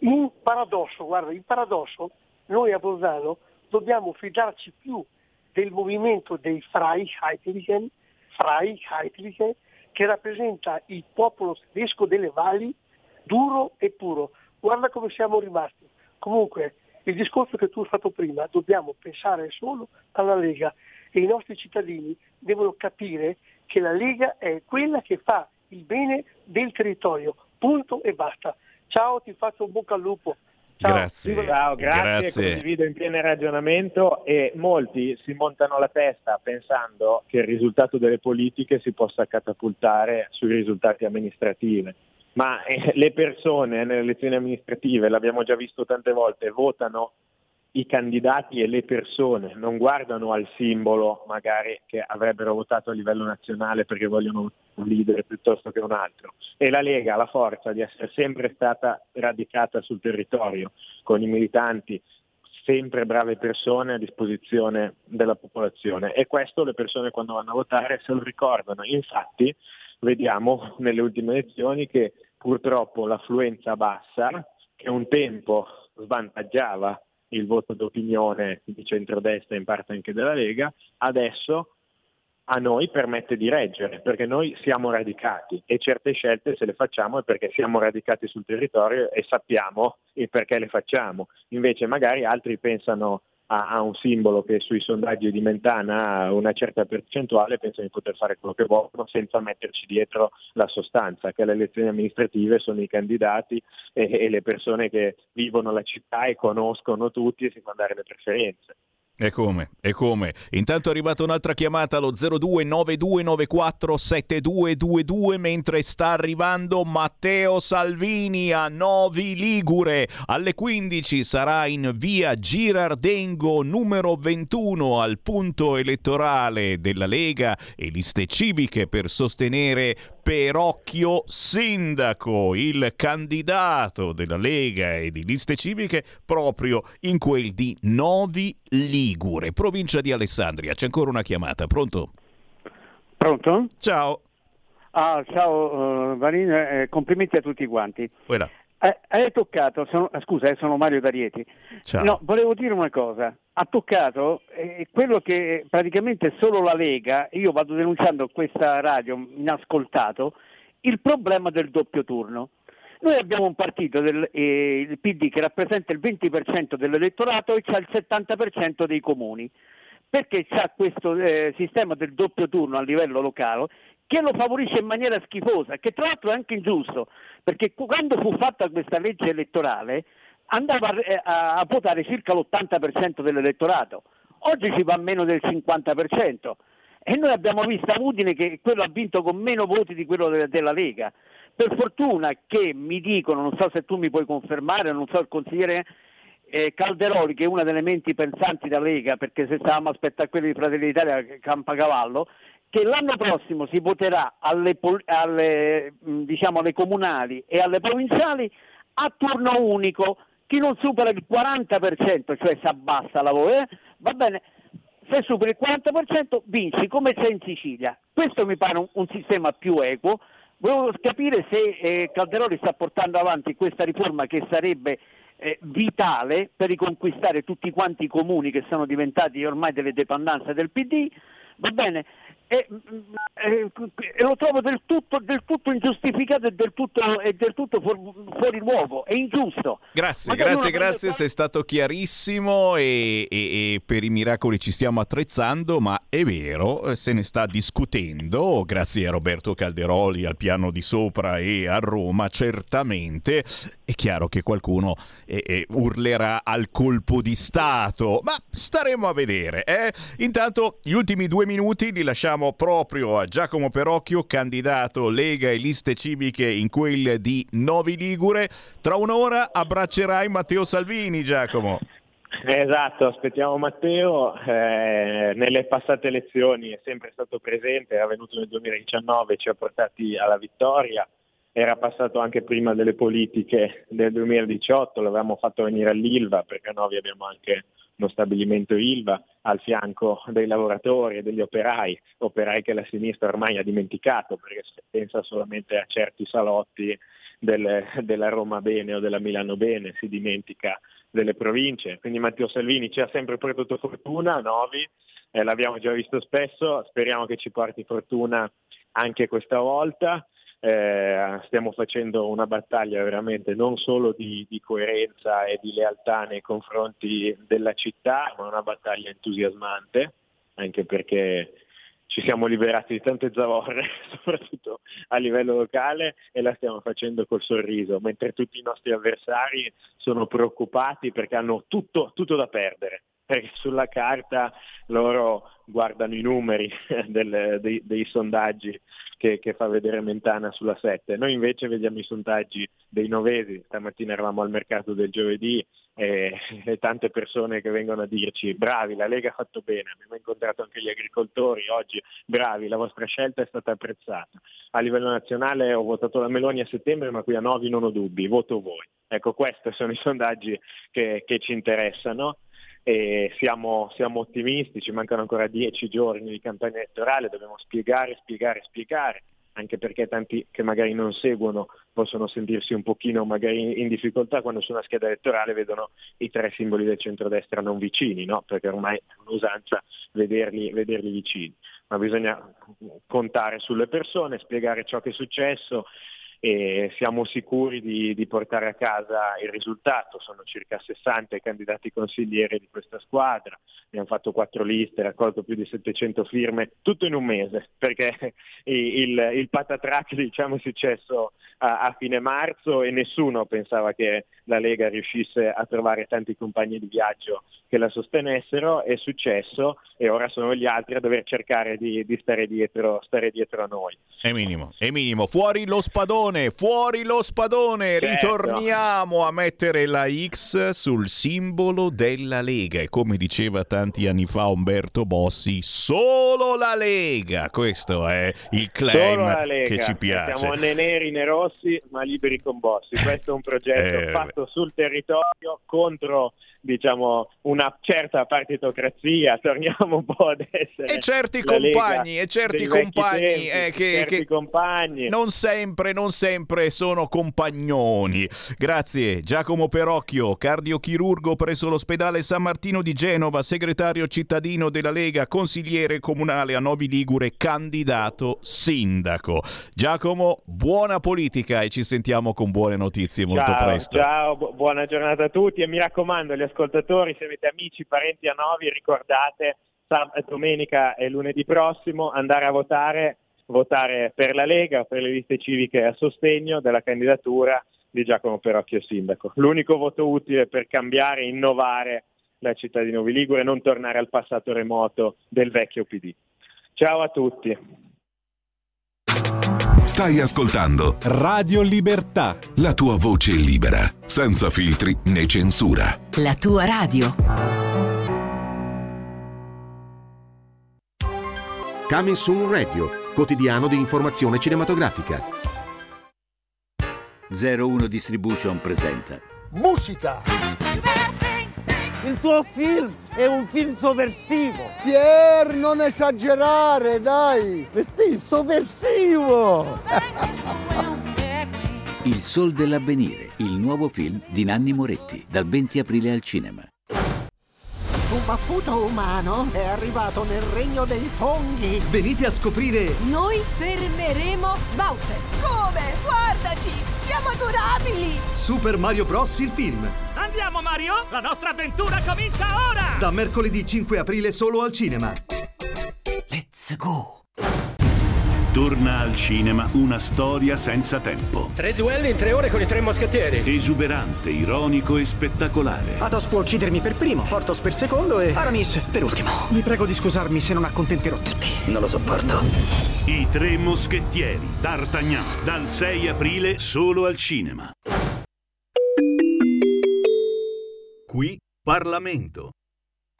In paradosso, guarda, in paradosso, noi a Bolzano dobbiamo fidarci più del movimento dei Freiheitlichen, Freiheitlichen che rappresenta il popolo tedesco delle valli, duro e puro. Guarda come siamo rimasti. Comunque, il discorso che tu hai fatto prima, dobbiamo pensare solo alla Lega e i nostri cittadini devono capire che la Lega è quella che fa il bene del territorio, punto e basta. Ciao, ti faccio un bocca al lupo. Ciao, Grazie. Ciao, grazie, Grazie. condivido in pieno ragionamento e molti si montano la testa pensando che il risultato delle politiche si possa catapultare sui risultati amministrativi. Ma eh, le persone nelle elezioni amministrative, l'abbiamo già visto tante volte, votano i candidati e le persone, non guardano al simbolo magari che avrebbero votato a livello nazionale perché vogliono un leader piuttosto che un altro. E la Lega ha la forza di essere sempre stata radicata sul territorio, con i militanti sempre brave persone a disposizione della popolazione e questo le persone quando vanno a votare se lo ricordano. Infatti vediamo nelle ultime elezioni che purtroppo l'affluenza bassa, che un tempo svantaggiava il voto d'opinione di centrodestra e in parte anche della Lega, adesso a noi permette di reggere, perché noi siamo radicati e certe scelte se le facciamo è perché siamo radicati sul territorio e sappiamo il perché le facciamo. Invece magari altri pensano a, a un simbolo che sui sondaggi di Mentana ha una certa percentuale pensano di poter fare quello che vogliono senza metterci dietro la sostanza, che alle elezioni amministrative sono i candidati e, e le persone che vivono la città e conoscono tutti e si fanno dare le preferenze. E come? E come? Intanto è arrivata un'altra chiamata allo 0292947222 mentre sta arrivando Matteo Salvini a Novi Ligure. Alle 15 sarà in via Girardengo numero 21 al punto elettorale della Lega e liste civiche per sostenere Perocchio Sindaco, il candidato della Lega e di liste civiche proprio in quel di Novi Ligure, provincia di Alessandria. C'è ancora una chiamata, pronto? Pronto? Ciao. Ah, ciao uh, Varin, eh, complimenti a tutti quanti. Voilà. Eh, hai toccato, sono, eh, scusa, eh, sono Mario D'Arieti. Ciao. No, volevo dire una cosa. Ha toccato eh, quello che praticamente solo la Lega, io vado denunciando questa radio inascoltato, il problema del doppio turno. Noi abbiamo un partito, del, eh, il PD, che rappresenta il 20% dell'elettorato e c'ha il 70% dei comuni, perché c'ha questo eh, sistema del doppio turno a livello locale che lo favorisce in maniera schifosa, che tra l'altro è anche ingiusto, perché quando fu fatta questa legge elettorale andava a, eh, a, votare circa l'80% dell'elettorato, oggi si va meno del 50%. E noi abbiamo visto a Udine che quello ha vinto con meno voti di quello de- della Lega. Per fortuna che mi dicono, non so se tu mi puoi confermare, non so il consigliere eh, Calderoli, che è una delle menti pensanti della Lega, perché se stavamo aspettando quelli di Fratelli d'Italia Campacavallo, che l'anno prossimo si voterà alle, alle, diciamo, alle comunali e alle provinciali a turno unico. Chi non supera il 40%, cioè si abbassa la voce, eh, va bene, se superi il 40% vinci come c'è in Sicilia. Questo mi pare un, un sistema più equo. Volevo capire se eh, Calderoli sta portando avanti questa riforma che sarebbe eh, vitale per riconquistare tutti quanti i comuni che sono diventati ormai delle dependenze del PD. Va bene, e, e, e, lo trovo del tutto, del tutto ingiustificato e del tutto, e del tutto fuori, fuori luogo, è ingiusto. Grazie, Magari grazie, grazie, prende- sei stato chiarissimo e, e- per i miracoli ci stiamo attrezzando, ma è vero, se ne sta discutendo, grazie a Roberto Calderoli al piano di sopra e a Roma, certamente è chiaro che qualcuno eh, urlerà al colpo di Stato, ma staremo a vedere. eh. Intanto gli ultimi due minuti li lasciamo proprio a Giacomo Perocchio, candidato Lega e liste civiche in quel di Novi Ligure. Tra un'ora abbraccerai Matteo Salvini, Giacomo. Esatto, aspettiamo Matteo, eh, nelle passate elezioni è sempre stato presente, era venuto nel 2019, ci ha portati alla vittoria era passato anche prima delle politiche del 2018, l'avevamo fatto venire all'Ilva perché a Novi abbiamo anche uno stabilimento Ilva al fianco dei lavoratori e degli operai, operai che la sinistra ormai ha dimenticato perché pensa solamente a certi salotti del, della Roma Bene o della Milano Bene, si dimentica delle province. Quindi Matteo Salvini ci ha sempre portato fortuna Novi, eh, l'abbiamo già visto spesso, speriamo che ci porti fortuna anche questa volta. Eh, stiamo facendo una battaglia veramente non solo di, di, coerenza e di lealtà nei confronti della città, ma una battaglia entusiasmante, anche perché ci siamo liberati di tante zavorre, soprattutto a livello locale, e la stiamo facendo col sorriso, mentre tutti i nostri avversari sono preoccupati perché hanno tutto, tutto da perdere perché sulla carta loro guardano i numeri del, dei, dei, sondaggi che, che, fa vedere Mentana sulla 7. Noi invece vediamo i sondaggi dei novesi, stamattina eravamo al mercato del giovedì e, e, tante persone che vengono a dirci bravi, la Lega ha fatto bene, abbiamo incontrato anche gli agricoltori oggi, bravi, la vostra scelta è stata apprezzata. A livello nazionale ho votato la Meloni a settembre, ma qui a Novi non ho dubbi, voto voi. Ecco, questi sono i sondaggi che, che ci interessano e siamo, siamo ottimisti, ci mancano ancora dieci giorni di campagna elettorale, dobbiamo spiegare, spiegare, spiegare anche perché tanti che magari non seguono possono sentirsi un pochino magari in difficoltà quando su una scheda elettorale vedono i tre simboli del centrodestra non vicini, no? perché ormai è un'usanza vederli, vederli vicini, ma bisogna contare sulle persone, spiegare ciò che è successo, e siamo sicuri di, di, portare a casa il risultato. Sono circa 60 i candidati consiglieri di questa squadra, abbiamo fatto quattro liste, raccolto più di 700 firme, tutto in un mese, perché il, il patatrack diciamo, è successo a, a, fine marzo e nessuno pensava che la Lega riuscisse a trovare tanti compagni di viaggio che la sostenessero, è successo e ora sono gli altri a dover cercare di, di stare, dietro, stare dietro a noi. È minimo, è minimo. Fuori lo spadone, fuori lo spadone. Certo. Ritorniamo a mettere la X sul simbolo della Lega. E come diceva tanti anni fa Umberto Bossi, solo la Lega. Questo è il claim che ci piace. Siamo né neri né rossi, ma liberi con Bossi. Questo è un progetto eh, fatto sul territorio contro diciamo, una certa partitocrazia, torniamo un po' ad essere... E certi compagni, e certi compagni, tempi, eh, che, certi che compagni. Non sempre, non sempre sono compagnoni. Grazie Giacomo Perocchio, cardiochirurgo presso l'ospedale San Martino di Genova, segretario cittadino della Lega, consigliere comunale a Novi Ligure, candidato sindaco. Giacomo, buona politica e ci sentiamo con buone notizie molto ciao, presto. Ciao, bu- buona giornata a tutti e mi raccomando, gli ascoltatori, se avete amici, parenti a Novi, ricordate domenica e lunedì prossimo andare a votare, votare per la Lega, per le liste civiche a sostegno della candidatura di Giacomo Perocchio Sindaco. L'unico voto utile per cambiare, innovare la città di Novi Ligure e non tornare al passato remoto del vecchio PD. Ciao a tutti. Stai ascoltando Radio Libertà. La tua voce libera, senza filtri né censura. La tua radio. Coming Soon Radio, quotidiano di informazione cinematografica. 01 Distribution presenta Musica! Il tuo film è un film sovversivo. Pier, non esagerare, dai. Sì, sovversivo. Il Sol dell'Avvenire, il nuovo film di Nanni Moretti, dal 20 aprile al cinema. Un baffuto umano è arrivato nel regno dei funghi. Venite a scoprire. Noi fermeremo Bowser. Come? Guardaci! Siamo adorabili! Super Mario Bros. il film. Andiamo Mario! La nostra avventura comincia ora! Da mercoledì 5 aprile solo al cinema. Let's go! Torna al cinema una storia senza tempo. Tre duelli in tre ore con i tre moschettieri. Esuberante, ironico e spettacolare. Athos può uccidermi per primo, Portos per secondo e Aramis per ultimo. Vi prego di scusarmi se non accontenterò tutti. Non lo sopporto. I tre moschettieri. D'Artagnan. Dal 6 aprile solo al cinema. Qui Parlamento.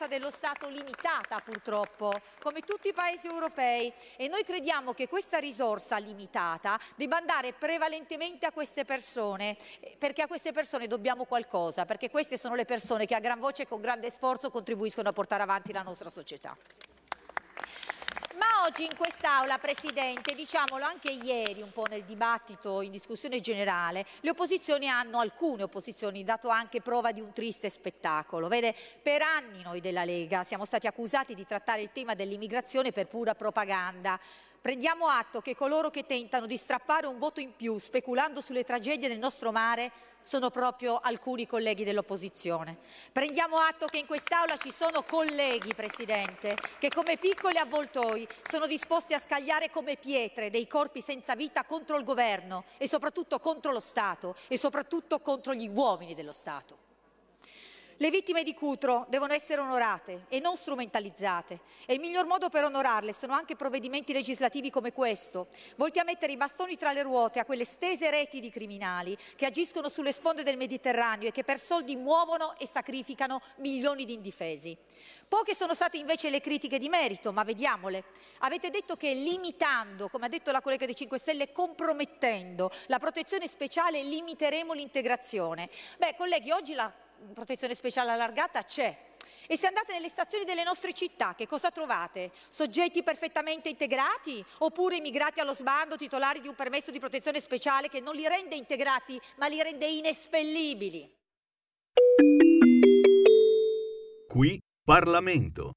Dello Stato limitata purtroppo, come tutti i paesi europei e noi crediamo che questa risorsa limitata debba andare prevalentemente a queste persone, perché a queste persone dobbiamo qualcosa, perché queste sono le persone che a gran voce e con grande sforzo contribuiscono a portare avanti la nostra società. Oggi in quest'Aula, Presidente, diciamolo anche ieri un po' nel dibattito in discussione generale, le opposizioni hanno, alcune opposizioni, dato anche prova di un triste spettacolo. Vede, per anni noi della Lega siamo stati accusati di trattare il tema dell'immigrazione per pura propaganda. Prendiamo atto che coloro che tentano di strappare un voto in più speculando sulle tragedie del nostro mare sono proprio alcuni colleghi dell'opposizione. Prendiamo atto che in quest'Aula ci sono colleghi, Presidente, che come piccoli avvoltoi sono disposti a scagliare come pietre dei corpi senza vita contro il governo e soprattutto contro lo Stato e soprattutto contro gli uomini dello Stato. Le vittime di Cutro devono essere onorate e non strumentalizzate e il miglior modo per onorarle sono anche provvedimenti legislativi come questo, volti a mettere i bastoni tra le ruote a quelle stese reti di criminali che agiscono sulle sponde del Mediterraneo e che per soldi muovono e sacrificano milioni di indifesi. Poche sono state invece le critiche di merito, ma vediamole. Avete detto che limitando, come ha detto la collega dei 5 Stelle, compromettendo la protezione speciale limiteremo l'integrazione. Beh, colleghi, oggi la protezione speciale allargata c'è. E se andate nelle stazioni delle nostre città, che cosa trovate? Soggetti perfettamente integrati oppure immigrati allo sbando titolari di un permesso di protezione speciale che non li rende integrati ma li rende inespellibili? Qui Parlamento.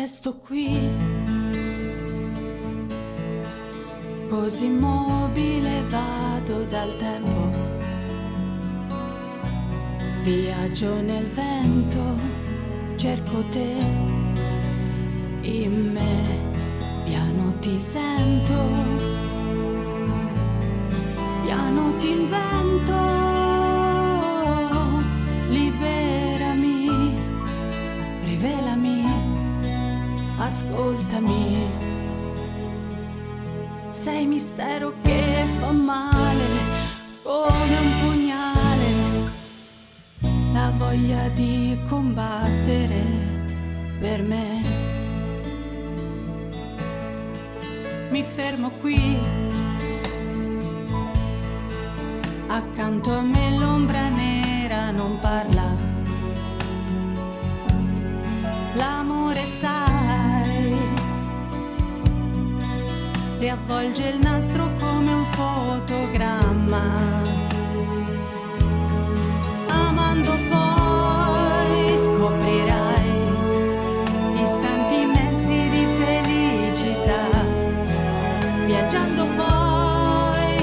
Resto qui, così immobile vado dal tempo. Viaggio nel vento, cerco te, in me, piano ti sento, piano ti invento. Ascoltami. Sei mistero che fa male come un pugnale, la voglia di combattere per me. Mi fermo qui, accanto a me l'ombra nera non parla. Riavvolge il nastro come un fotogramma. Amando poi scoprirai istanti immensi di felicità. Viaggiando poi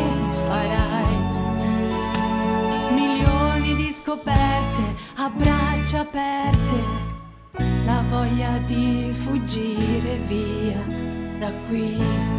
farai milioni di scoperte a braccia aperte. La voglia di fuggire via da qui.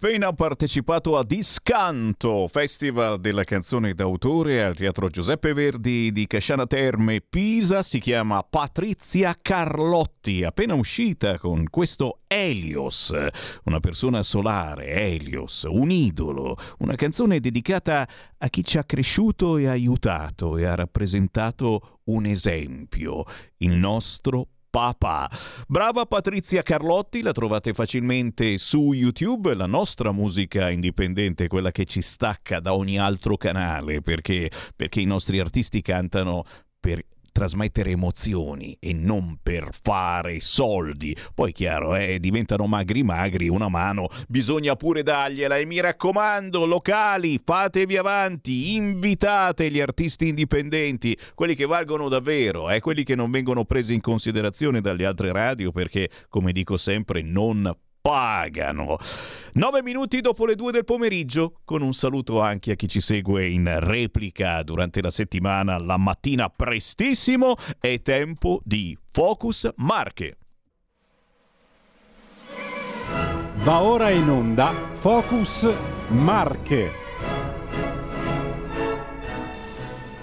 Appena partecipato a Discanto, Festival della canzone d'autore al Teatro Giuseppe Verdi di Casciana Terme, Pisa. Si chiama Patrizia Carlotti, appena uscita con questo Helios, una persona solare, Helios, un idolo, una canzone dedicata a chi ci ha cresciuto e aiutato e ha rappresentato un esempio, il nostro papà. Brava Patrizia Carlotti, la trovate facilmente su YouTube, la nostra musica indipendente, quella che ci stacca da ogni altro canale, perché, perché i nostri artisti cantano per trasmettere emozioni e non per fare soldi. Poi chiaro, eh, diventano magri magri, una mano bisogna pure dargliela e mi raccomando, locali, fatevi avanti, invitate gli artisti indipendenti, quelli che valgono davvero, eh, quelli che non vengono presi in considerazione dalle altre radio perché, come dico sempre, non pagano. Nove minuti dopo le due del pomeriggio, con un saluto anche a chi ci segue in replica durante la settimana, la mattina prestissimo, è tempo di Focus Marche. Va ora in onda Focus Marche.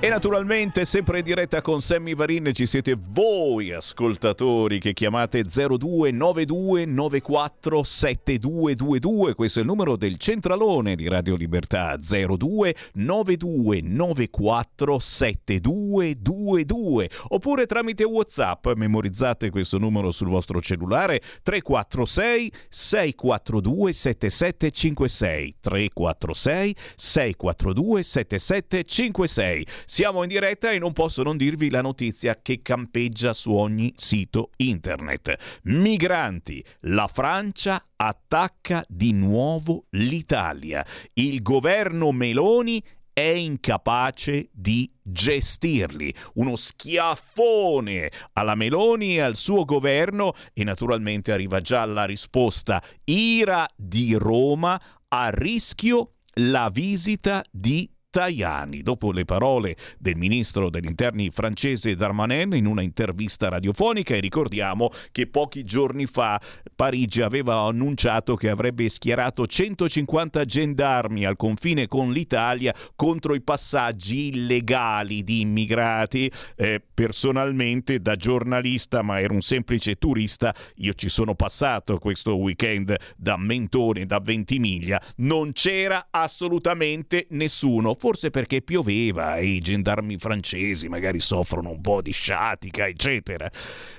E naturalmente sempre in diretta con Sammy Varin ci siete voi ascoltatori che chiamate 0292 94 7222, questo è il numero del centralone di Radio Libertà 0292 94 7222 oppure tramite Whatsapp memorizzate questo numero sul vostro cellulare 346 642 7756 346 642 7756 siamo in diretta e non posso non dirvi la notizia che campeggia su ogni sito internet. Migranti, la Francia attacca di nuovo l'Italia. Il governo Meloni è incapace di gestirli. Uno schiaffone alla Meloni e al suo governo e naturalmente arriva già la risposta. Ira di Roma a rischio la visita di Tajani. Dopo le parole del ministro degli interni francese Darmanin in una intervista radiofonica e ricordiamo che pochi giorni fa Parigi aveva annunciato che avrebbe schierato 150 gendarmi al confine con l'Italia contro i passaggi illegali di immigrati. Eh, personalmente da giornalista, ma ero un semplice turista, io ci sono passato questo weekend da Mentone, da Ventimiglia, non c'era assolutamente nessuno forse perché pioveva e i gendarmi francesi magari soffrono un po' di sciatica, eccetera.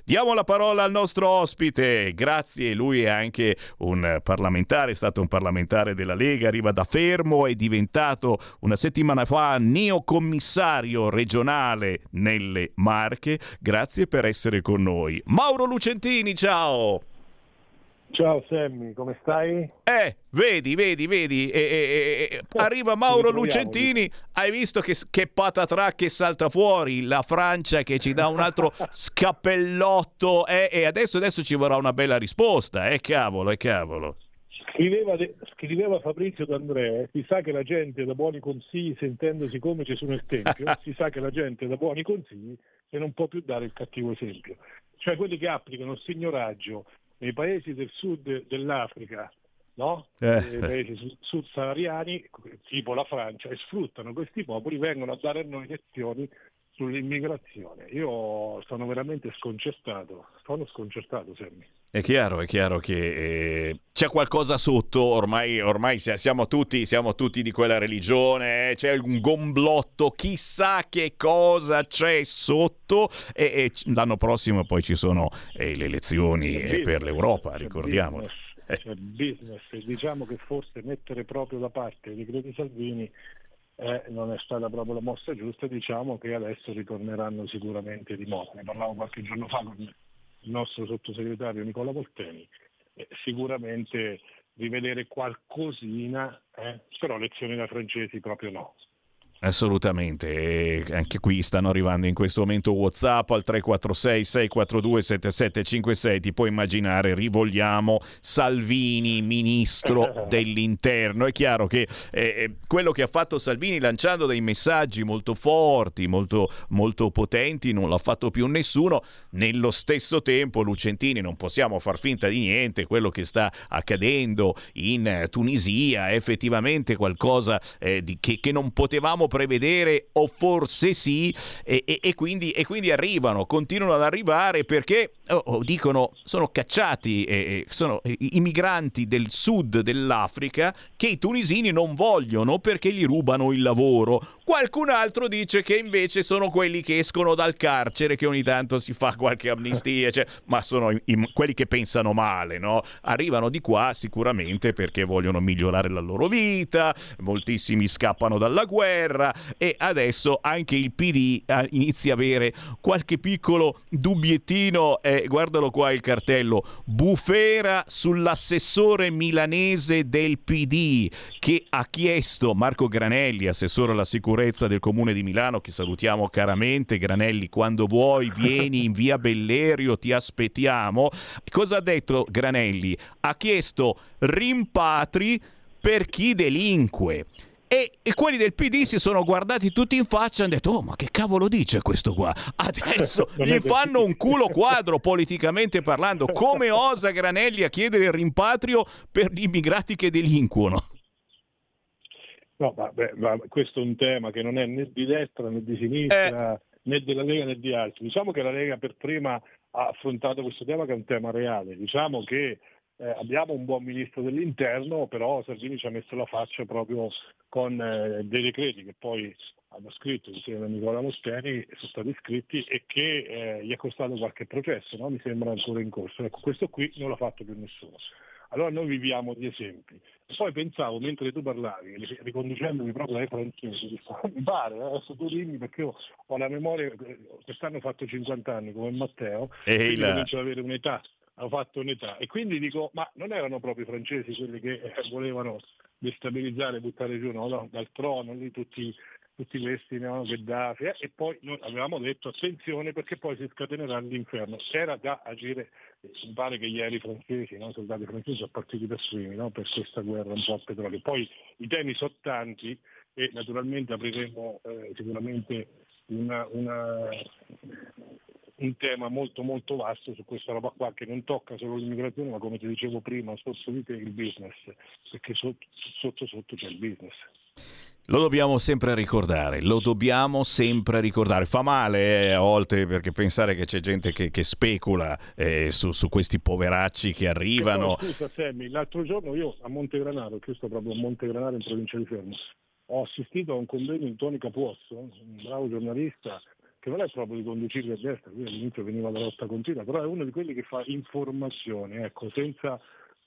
Diamo la parola al nostro ospite, grazie, lui è anche un parlamentare, è stato un parlamentare della Lega, arriva da Fermo, è diventato una settimana fa neocommissario regionale nelle Marche, grazie per essere con noi. Mauro Lucentini, ciao! Ciao Sammy, come stai? Eh, vedi, vedi, vedi, e, e, e, arriva Mauro Lucentini, hai visto che, che patatrà che salta fuori, la Francia che ci dà un altro scappellotto eh, e adesso, adesso ci vorrà una bella risposta, eh cavolo, eh cavolo. Scriveva, scriveva, Fabrizio D'Andrea, si sa che la gente da buoni consigli, sentendosi come sono il Tempio, si sa che la gente da buoni consigli e non può più dare il cattivo esempio. Cioè quelli che applicano il signoraggio nei paesi del sud dell'Africa, no? Eh. nei paesi sud-sahariani, tipo la Francia, e sfruttano questi popoli, vengono a dare a noi lezioni sull'immigrazione. Io sono veramente sconcertato, sono sconcertato Sammy. È chiaro, è chiaro che eh, c'è qualcosa sotto, ormai, ormai siamo, tutti, siamo, tutti, di quella religione, eh, c'è un gomblotto, chissà che cosa c'è sotto e, e l'anno prossimo poi ci sono eh, le elezioni eh, per l'Europa, ricordiamolo. C'è business, diciamo che forse mettere proprio da parte i decreti Salvini eh, non è stata proprio la mossa giusta, diciamo che adesso ritorneranno sicuramente di moda. Ne parlavo qualche giorno fa con il nostro sottosegretario Nicola Volteni, eh, sicuramente rivedere qualcosina, eh, però lezioni da francesi proprio no. Assolutamente, e anche qui stanno arrivando in questo momento WhatsApp al 346 642 7756. Ti puoi immaginare, rivogliamo Salvini, ministro dell'interno. È chiaro che eh, quello che ha fatto Salvini lanciando dei messaggi molto forti, molto, molto potenti, non l'ha fatto più nessuno. Nello stesso tempo, Lucentini, non possiamo far finta di niente. Quello che sta accadendo in Tunisia è effettivamente qualcosa eh, di, che, che non potevamo prevedere o forse sì e, e, e, quindi, e quindi, arrivano, continuano ad arrivare perché oh, oh, dicono sono cacciati, eh, sono i migranti del sud dell'Africa che i tunisini non vogliono perché gli rubano il lavoro. Qualcun altro dice che invece sono quelli che escono dal carcere, che ogni tanto si fa qualche amnistia, cioè, ma sono i, i, quelli che pensano male, no? Arrivano di qua sicuramente perché vogliono migliorare la loro vita, moltissimi scappano dalla guerra e adesso anche il PD eh, inizia a avere qualche piccolo dubbiettino, eh, guardalo qua il cartello, bufera sull'assessore milanese del PD che ha chiesto Marco Granelli, assessore alla sicurezza del comune di Milano, che salutiamo caramente. Granelli, quando vuoi, vieni in via Bellerio, ti aspettiamo. Cosa ha detto Granelli? Ha chiesto rimpatri per chi delinque. E, e, quelli del PD si sono guardati tutti in faccia e hanno detto: Oh, ma che cavolo dice questo qua? Adesso gli fanno un culo quadro politicamente parlando. Come osa Granelli a chiedere il rimpatrio per gli immigrati che delinquono? No, vabbè, ma questo è un tema che non è né di destra né di sinistra, eh. né della Lega né di altri. Diciamo che la Lega per prima ha affrontato questo tema che è un tema reale. Diciamo che eh, abbiamo un buon ministro dell'interno, però Salvini ci ha messo la faccia proprio con eh, dei decreti che poi hanno scritto insieme a Nicola Mosteni, sono stati scritti e che eh, gli è costato qualche processo, no? mi sembra ancora in corso. Ecco, questo qui non l'ha fatto più nessuno. Allora noi viviamo di esempi. Poi pensavo, mentre tu parlavi, riconducendomi proprio ai francesi, mi pare, eh, adesso tu dimmi perché io ho la memoria, quest'anno ho fatto 50 anni come Matteo, e quindi comincio ad avere un'età, ho fatto un'età. E quindi dico, ma non erano proprio i francesi quelli che eh, volevano destabilizzare, buttare giù no, dal trono lì tutti tutti questi no, Gheddafi eh, e poi noi avevamo detto attenzione perché poi si scatenerà l'inferno. C'era da agire, mi pare che ieri i francesi, no, i soldati francesi sono partiti per primi no, per questa guerra un po' a petrolio. Poi i temi sono tanti e naturalmente apriremo eh, sicuramente una, una, un tema molto molto vasto su questa roba qua che non tocca solo l'immigrazione ma come ti dicevo prima sotto di te il business perché sotto sotto, sotto c'è il business. Lo dobbiamo sempre ricordare, lo dobbiamo sempre ricordare. Fa male eh, a volte perché pensare che c'è gente che, che specula eh, su, su, questi poveracci che arrivano. Poi, scusa Sammy, l'altro giorno io a Montegranaro, che sto proprio a Montegranaro in provincia di Fermo, ho assistito a un convegno in Toni Capuozzo, un bravo giornalista che non è proprio di conducirli a destra, lui all'inizio veniva dalla lotta continua, però è uno di quelli che fa informazione, ecco, senza,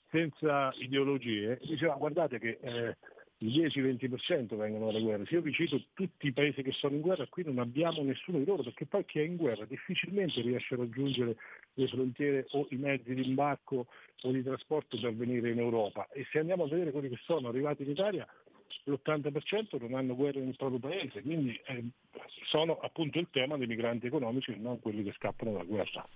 senza ideologie. Diceva guardate che... Eh, il 10-20% vengono dalle guerre. Se io vi cito tutti i paesi che sono in guerra, qui non abbiamo nessuno di loro, perché poi chi è in guerra difficilmente riesce a raggiungere le frontiere o i mezzi di imbarco o di trasporto per venire in Europa. E se andiamo a vedere quelli che sono arrivati in Italia, l'80% non hanno guerra nel proprio paese, quindi eh, sono appunto il tema dei migranti economici e non quelli che scappano dalla guerra.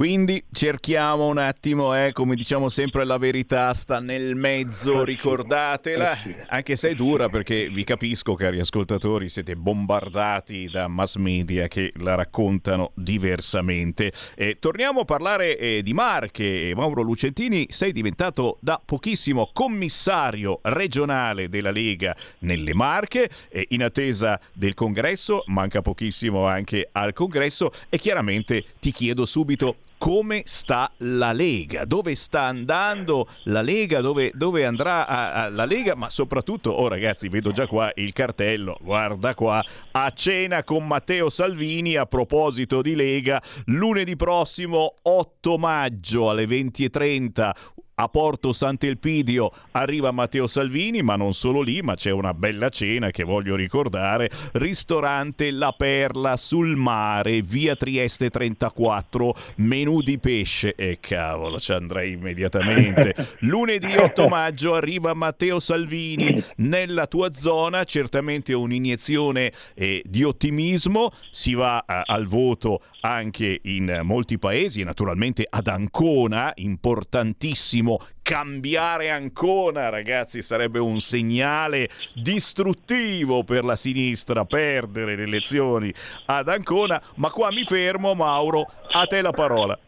Quindi cerchiamo un attimo, eh, come diciamo sempre, la verità sta nel mezzo, ricordatela, anche se è dura perché vi capisco, cari ascoltatori, siete bombardati da mass media che la raccontano diversamente. Eh, torniamo a parlare eh, di Marche. Mauro Lucentini, sei diventato da pochissimo commissario regionale della Lega nelle Marche, in attesa del congresso, manca pochissimo anche al congresso e chiaramente ti chiedo subito come sta la Lega, dove sta andando la Lega, dove, dove andrà a, a la Lega, ma soprattutto, oh ragazzi, vedo già qua il cartello, guarda qua, a cena con Matteo Salvini a proposito di Lega, lunedì prossimo 8 maggio alle 20.30 a Porto Sant'Elpidio arriva Matteo Salvini, ma non solo lì, ma c'è una bella cena che voglio ricordare, ristorante La Perla sul mare, via Trieste 34, menù di pesce. E cavolo, ci andrei immediatamente. Lunedì 8 maggio arriva Matteo Salvini. Nella tua zona, certamente un'iniezione eh, di ottimismo, si va eh, al voto anche in molti paesi, naturalmente ad Ancona, importantissimo cambiare Ancona, ragazzi, sarebbe un segnale distruttivo per la sinistra perdere le elezioni ad Ancona, ma qua mi fermo, Mauro, a te la parola.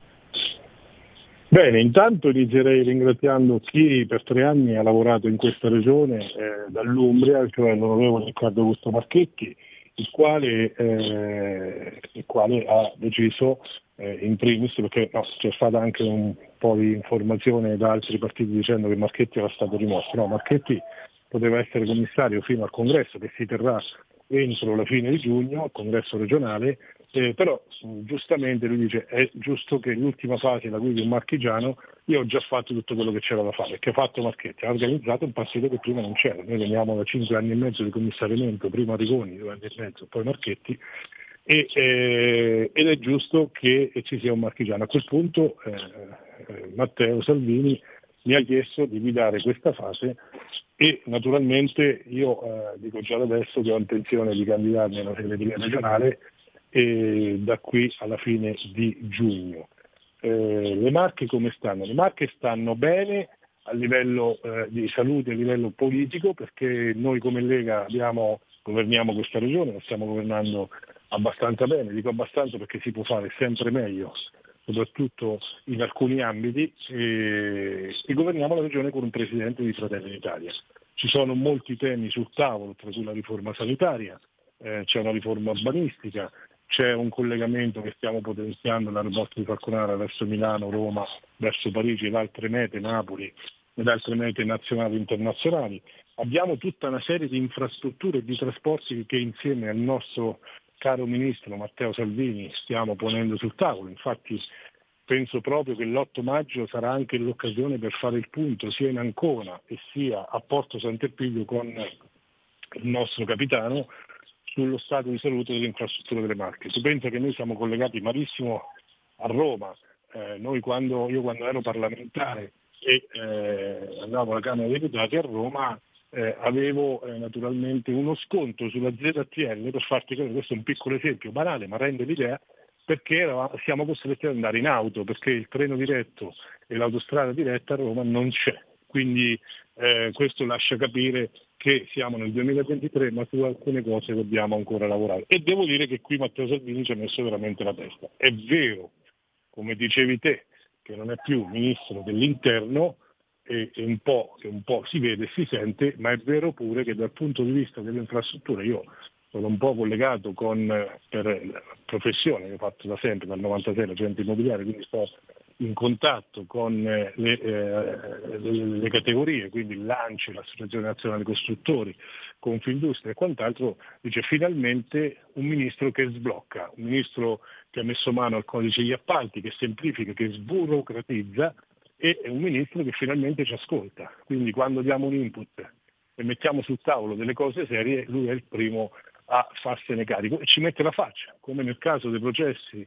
Bene, intanto inizierei ringraziando chi per tre anni ha lavorato in questa regione eh, dall'Umbria, cioè l'onorevole Riccardo Augusto Marchetti, il quale, eh, il quale ha deciso eh, in primis, perché no, c'è stata anche un po' di informazione da altri partiti dicendo che Marchetti era stato rimosso, no, Marchetti poteva essere commissario fino al congresso che si terrà entro la fine di giugno, al congresso regionale, eh, però giustamente lui dice è giusto che l'ultima fase la guidi un marchigiano, io ho già fatto tutto quello che c'era da fare, che ha fatto Marchetti, ha organizzato un passaggio che prima non c'era, noi veniamo da cinque anni e mezzo di commissariamento, prima Rigoni, due anni e mezzo, poi Marchetti, e, eh, ed è giusto che ci sia un marchigiano. A quel punto eh, Matteo Salvini mi ha chiesto di guidare questa fase e naturalmente io eh, dico già da adesso che ho intenzione di candidarmi alla segreteria regionale da qui alla fine di giugno. Eh, le Marche come stanno? Le Marche stanno bene a livello eh, di salute, a livello politico, perché noi come Lega abbiamo, governiamo questa regione, la stiamo governando abbastanza bene, dico abbastanza perché si può fare sempre meglio, soprattutto in alcuni ambiti, e, e governiamo la regione con un presidente di Fratelli d'Italia. Ci sono molti temi sul tavolo, tra cui la riforma sanitaria, eh, c'è una riforma urbanistica, c'è un collegamento che stiamo potenziando dall'aeroporto di Falconara verso Milano, Roma, verso Parigi ed altre mete, Napoli ed altre mete nazionali e internazionali. Abbiamo tutta una serie di infrastrutture e di trasporti che insieme al nostro caro Ministro Matteo Salvini stiamo ponendo sul tavolo. Infatti penso proprio che l'8 maggio sarà anche l'occasione per fare il punto sia in Ancona e sia a Porto Sant'Epidio con il nostro capitano sullo stato di salute delle infrastrutture delle Marche. Tu pensa che noi siamo collegati malissimo a Roma. Eh, quando, io quando ero parlamentare e eh, andavo alla Camera dei Deputati a Roma eh, avevo eh, naturalmente uno sconto sulla ZTL, per farti capire, questo è un piccolo esempio banale ma rende l'idea, perché eravamo, siamo costretti ad andare in auto, perché il treno diretto e l'autostrada diretta a Roma non c'è. Quindi eh, questo lascia capire che siamo nel 2023 ma su alcune cose dobbiamo ancora lavorare. E devo dire che qui Matteo Salvini ci ha messo veramente la testa. È vero, come dicevi te, che non è più ministro dell'interno e, e un, po', un po' si vede e si sente, ma è vero pure che dal punto di vista delle infrastrutture io sono un po' collegato con, per professione, che ho fatto da sempre, dal 96 l'agente immobiliare, quindi sto in contatto con eh, le, eh, le, categorie, quindi l'ANCI, l'Associazione Nazionale Costruttori, Confindustria e quant'altro, dice finalmente un ministro che sblocca, un ministro che ha messo mano al codice degli appalti, che semplifica, che sburocratizza e un ministro che finalmente ci ascolta. Quindi quando diamo un input e mettiamo sul tavolo delle cose serie, lui è il primo a farsene carico e ci mette la faccia, come nel caso dei processi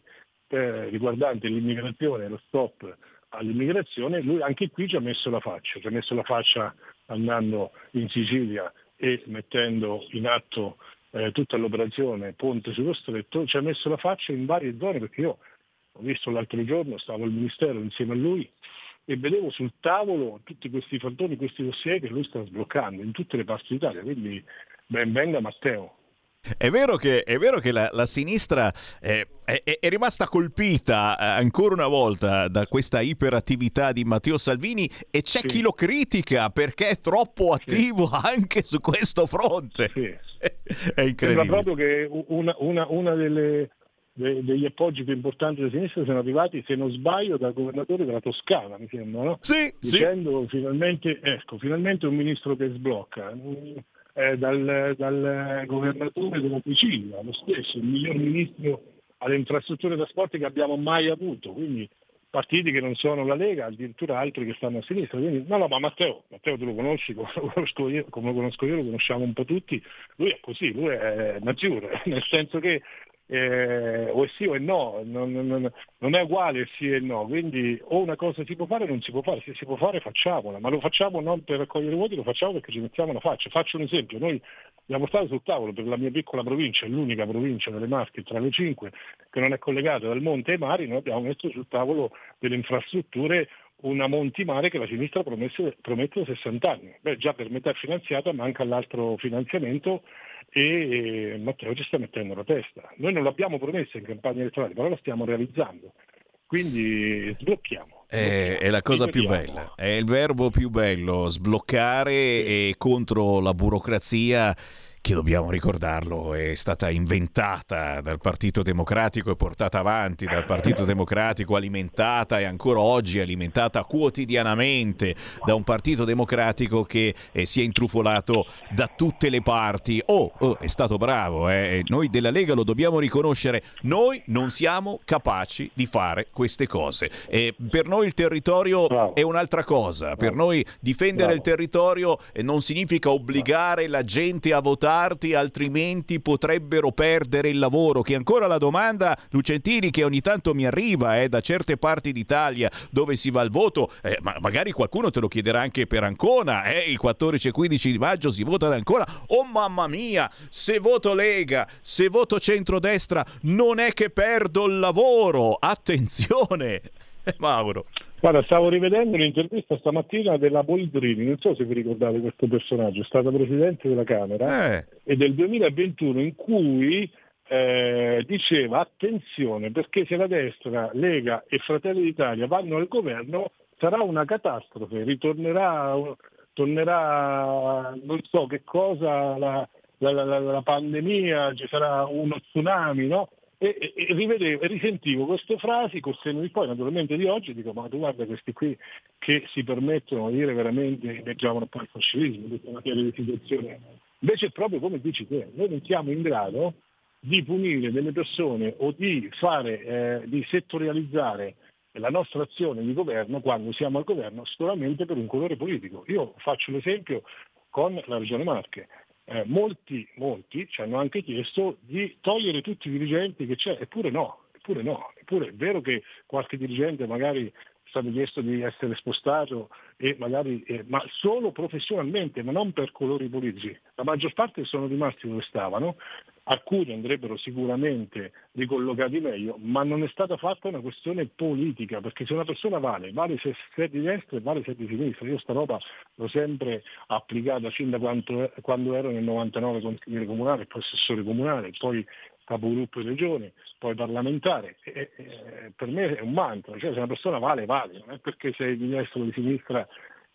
eh, riguardante l'immigrazione lo stop all'immigrazione, lui anche qui ci ha messo la faccia, ci ha messo la faccia andando in Sicilia e mettendo in atto eh, tutta l'operazione Ponte sullo Stretto, ci ha messo la faccia in varie zone perché io ho visto l'altro giorno, stavo al Ministero insieme a lui e vedevo sul tavolo tutti questi fantoni, questi dossier che lui sta sbloccando in tutte le parti d'Italia, quindi ben venga Matteo. È vero che, è vero che la, la, sinistra è, è, è, rimasta colpita eh, ancora una volta da questa iperattività di Matteo Salvini e c'è sì. chi lo critica perché è troppo attivo sì. anche su questo fronte. Sì. è incredibile. Sembra proprio che una, una, una delle, de, degli appoggi più importanti della sinistra sono arrivati, se non sbaglio, dal governatore della Toscana, mi sembra, no? Sì, Dicendo finalmente, ecco, finalmente un ministro che sblocca eh, dal, dal, governatore della Sicilia, lo stesso, il miglior ministro alle infrastrutture e trasporti che abbiamo mai avuto. Quindi partiti che non sono la Lega, addirittura altri che stanno a sinistra. Quindi, no, no, ma Matteo, Matteo tu lo conosci, come lo conosco io, come lo, conosco io, lo conosciamo un po' tutti, lui è così, lui è maggiore, nel senso che eh, o è sì o è no, non, non, non, è uguale sì e no, quindi o una cosa si può fare o non si può fare, se si può fare facciamola, ma lo facciamo non per raccogliere voti, lo facciamo perché ci mettiamo la faccia. Faccio un esempio, noi abbiamo portato sul tavolo per la mia piccola provincia, l'unica provincia delle Marche tra le cinque che non è collegata dal monte ai mari, noi abbiamo messo sul tavolo delle infrastrutture una Monti Mare che la sinistra promette, promette da 60 anni. Beh, già per metà finanziata manca l'altro finanziamento e Matteo ci sta mettendo la testa. Noi non l'abbiamo promessa in campagna elettorale, però la stiamo realizzando. Quindi sblocchiamo. È, è, la cosa più bella, è il verbo più bello, sbloccare e contro la burocrazia che dobbiamo ricordarlo è stata inventata dal Partito Democratico e portata avanti dal Partito Democratico, alimentata e ancora oggi alimentata quotidianamente da un Partito Democratico che eh, si è intrufolato da tutte le parti. Oh, oh è stato bravo, eh. noi della Lega lo dobbiamo riconoscere, noi non siamo capaci di fare queste cose. E per noi il territorio Bravo. è un'altra cosa, per noi difendere Bravo. il territorio eh, non significa obbligare la gente a votare parti, altrimenti potrebbero perdere il lavoro. Che ancora la domanda, Lucentini, che ogni tanto mi arriva eh, da certe parti d'Italia dove si va al voto, eh, ma magari qualcuno te lo chiederà anche per Ancona, eh, il 14 e 15 di maggio si vota ad Ancona. Oh mamma mia, se voto Lega, se voto centrodestra, non è che perdo il lavoro. Attenzione, Mauro. Guarda, stavo rivedendo l'intervista stamattina della Boldrini, non so se vi ricordate questo personaggio, è stata Presidente della Camera eh. e del 2021 in cui eh, diceva attenzione perché se la destra, Lega e Fratelli d'Italia vanno al governo sarà una catastrofe, ritornerà tornerà non so che cosa la, la, la, la pandemia, ci sarà uno tsunami, no? E, e, rivedevo risentivo queste frasi col seno di poi naturalmente di oggi dico ma tu guarda questi qui che si permettono di dire veramente leggiamo poi il fascismo tutta una di situazioni. Invece proprio come dici te noi non siamo in grado di punire delle persone o di fare eh, di settorializzare la nostra azione di governo quando siamo al governo solamente per un colore politico. Io faccio l'esempio con la regione Marche eh, molti, molti ci hanno anche chiesto di togliere tutti i dirigenti che c'è, eppure no, eppure no, eppure è vero che qualche dirigente magari stato chiesto di essere spostato, magari, eh, ma solo professionalmente, ma non per colori politici. La maggior parte sono rimasti dove stavano, alcuni andrebbero sicuramente ricollocati meglio, ma non è stata fatta una questione politica, perché se una persona vale, vale se è di destra e vale se è di sinistra. Io sta roba l'ho sempre applicata fin da quando, quando ero nel 99 consigliere comunale, poi assessore comunale, poi capogruppo di regione, poi parlamentare. E, e, per me è un mantra, cioè se una persona vale, vale, non è perché sei di destra o di sinistra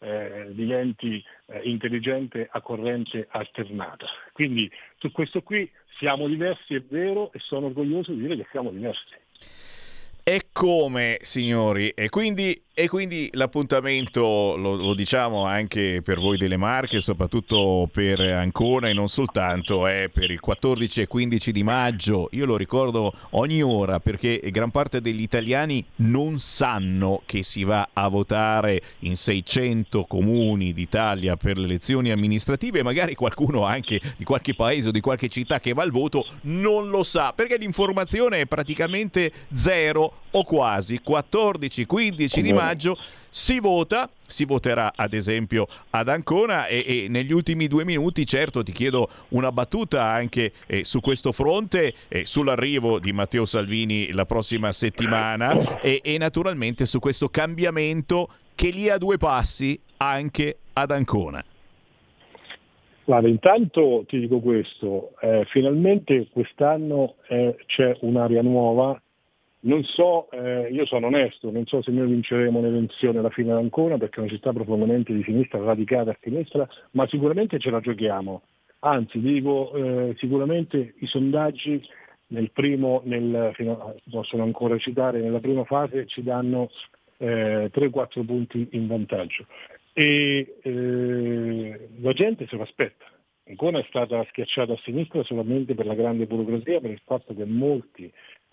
eh, diventi eh, intelligente a corrente alternata. Quindi su questo qui siamo diversi, è vero, e sono orgoglioso di dire che siamo diversi. E come, signori? E quindi e quindi l'appuntamento lo, lo, diciamo anche per voi delle Marche, soprattutto per Ancona e non soltanto, è per il 14 e 15 di maggio. Io lo ricordo ogni ora perché gran parte degli italiani non sanno che si va a votare in 600 comuni d'Italia per le elezioni amministrative. Magari qualcuno anche di qualche paese o di qualche città che va al voto non lo sa perché l'informazione è praticamente zero o quasi. 14-15 di maggio maggio si vota, si voterà ad esempio ad Ancona e, e, negli ultimi due minuti certo ti chiedo una battuta anche eh, su questo fronte, eh, sull'arrivo di Matteo Salvini la prossima settimana e, e naturalmente su questo cambiamento che lì a due passi anche ad Ancona. Guarda, intanto ti dico questo, eh, finalmente quest'anno eh, c'è un'area nuova non so, eh, io sono onesto, non so se noi vinceremo l'elezione alla fine ancora perché è una città profondamente di sinistra, radicata a sinistra, ma sicuramente ce la giochiamo. Anzi, dico, eh, sicuramente i sondaggi nel primo, nel, fino, possono ancora citare, nella prima fase ci danno eh, 3-4 punti in vantaggio. E eh, la gente se lo aspetta. Ancora è stata schiacciata a sinistra solamente per la grande burocrazia, per il fatto che molti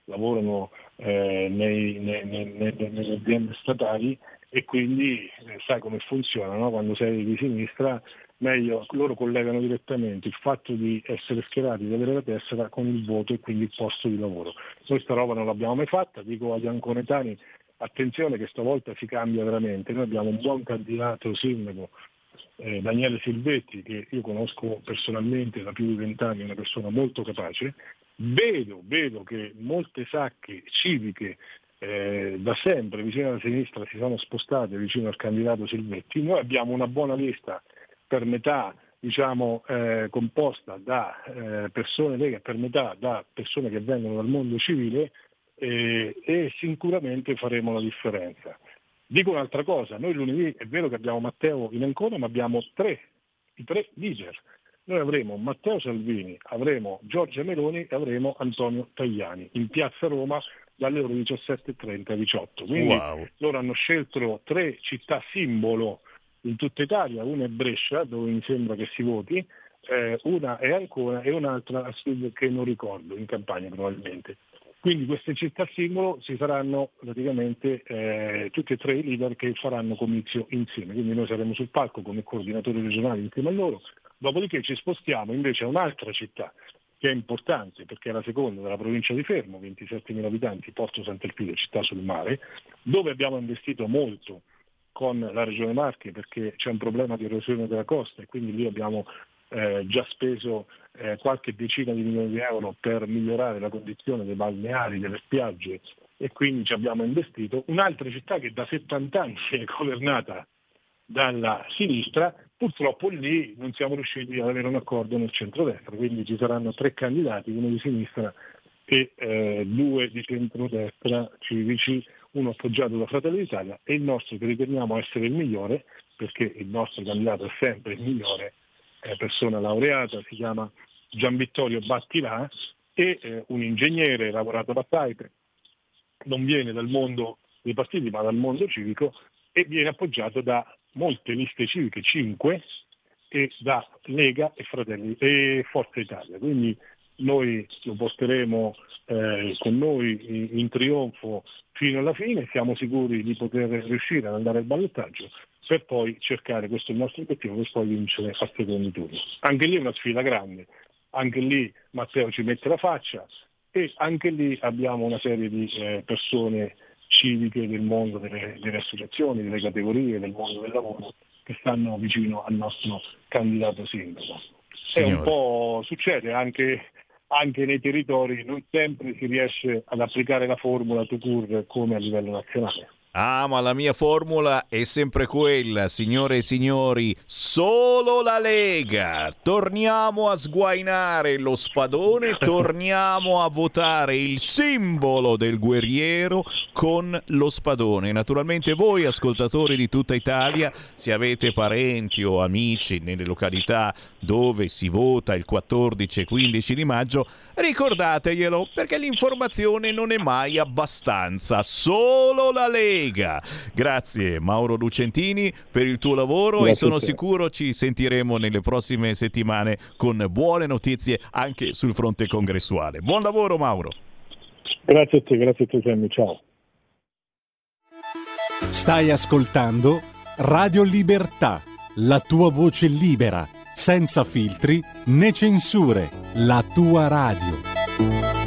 lavorano eh, nei, nei, nei, nelle aziende statali e quindi eh, sai come funziona, no? quando sei di sinistra meglio loro collegano direttamente il fatto di essere schierati, di avere la tessera con il voto e quindi il posto di lavoro. Noi sta roba non l'abbiamo mai fatta, dico agli anconetani attenzione che stavolta si cambia veramente, noi abbiamo un buon candidato sindaco, eh, Daniele Silvetti, che io conosco personalmente da più di vent'anni, una persona molto capace, vedo, vedo che molte sacche civiche eh, da sempre vicino alla sinistra si sono spostate vicino al candidato Silvetti, noi abbiamo una buona lista per metà diciamo, eh, composta da eh, persone leghe, per metà da persone che vengono dal mondo civile eh, e sicuramente faremo la differenza. Dico un'altra cosa, noi lunedì è vero che abbiamo Matteo in Ancona, ma abbiamo tre, i tre leader. Noi avremo Matteo Salvini, avremo Giorgia Meloni e avremo Antonio Tajani in piazza Roma dalle ore 17.30 alle 18. Quindi wow. loro hanno scelto tre città simbolo in tutta Italia, una è Brescia dove mi sembra che si voti, eh, una è Ancona e un'altra a sud che non ricordo, in campagna probabilmente. Quindi queste città simbolo si saranno praticamente eh, tutti e tre i leader che faranno comizio insieme, quindi noi saremo sul palco come coordinatori regionali insieme a loro, dopodiché ci spostiamo invece a un'altra città che è importante perché è la seconda della provincia di Fermo, 27.000 abitanti, Porto Sant'Elpidio, città sul mare, dove abbiamo investito molto con la Regione Marche perché c'è un problema di erosione della costa e quindi lì abbiamo eh, già speso eh, qualche decina di milioni di euro per migliorare la condizione dei balneari, delle spiagge e quindi ci abbiamo investito. Un'altra città che da 70 anni è governata dalla sinistra, purtroppo lì non siamo riusciti ad avere un accordo nel centrodestra, quindi ci saranno tre candidati, uno di sinistra e eh, due di centrodestra civici uno appoggiato da Fratelli d'Italia e il nostro che riteniamo essere il migliore, perché il nostro candidato è sempre il migliore, è persona laureata, si chiama Gian Vittorio Battilà, e eh, un ingegnere, lavorato da Taipei, non viene dal mondo dei partiti ma dal mondo civico e viene appoggiato da molte liste civiche, 5, e da Lega e Fratelli e Forza Italia. Quindi noi lo porteremo eh, con noi in, in, trionfo fino alla fine, siamo sicuri di poter riuscire ad andare al ballottaggio per poi cercare, questo è il nostro obiettivo, per poi vincere a secondo turno. Anche lì è una sfida grande, anche lì Matteo ci mette la faccia e anche lì abbiamo una serie di eh, persone civiche del mondo delle, delle associazioni, delle categorie, del mondo del lavoro che stanno vicino al nostro candidato sindaco. Signore. È un po' succede anche anche nei territori non sempre si riesce ad applicare la formula to cure come a livello nazionale. Ah, ma la mia formula è sempre quella, signore e signori, solo la Lega. Torniamo a sguainare lo spadone, torniamo a votare il simbolo del guerriero con lo spadone. Naturalmente voi, ascoltatori di tutta Italia, se avete parenti o amici nelle località dove si vota il 14 e 15 di maggio, ricordateglielo perché l'informazione non è mai abbastanza. Solo la Lega. Lega. Grazie Mauro Lucentini per il tuo lavoro Grazie e sono sicuro ci sentiremo nelle prossime settimane con buone notizie anche sul fronte congressuale. Buon lavoro Mauro. Grazie a te, grazie a te Sammy, ciao. Stai ascoltando Radio Libertà, la tua voce libera, senza filtri né censure, la tua radio.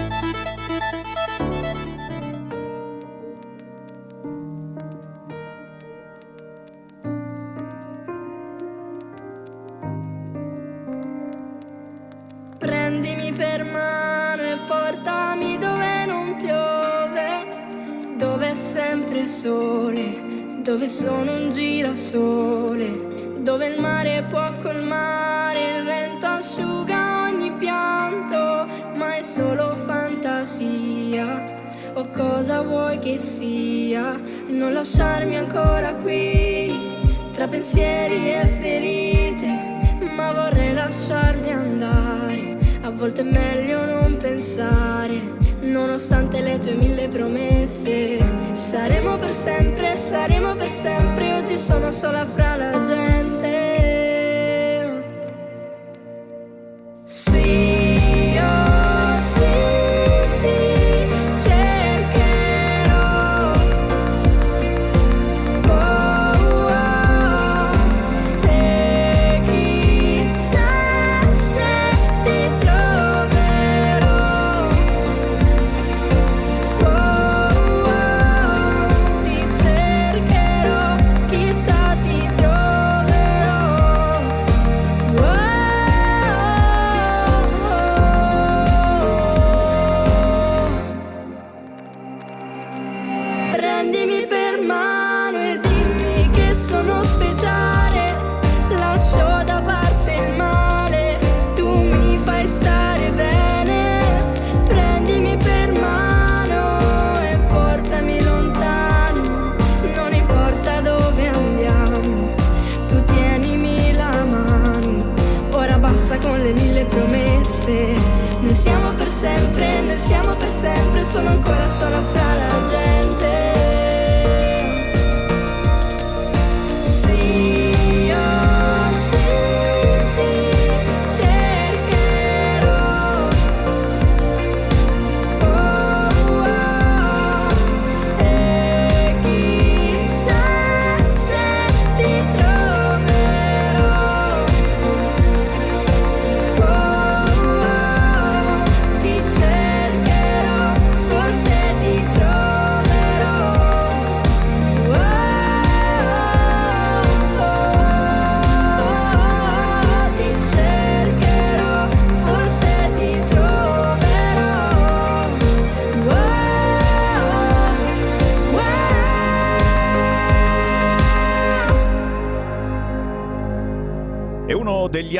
Sole, dove sono un girasole, dove il mare può colmare, il vento asciuga ogni pianto, ma è solo fantasia. O cosa vuoi che sia? Non lasciarmi ancora qui, tra pensieri e ferite, ma vorrei lasciarmi andare. Volte è meglio non pensare nonostante le tue mille promesse. Saremo per sempre, saremo per sempre, oggi sono sola fra la gente.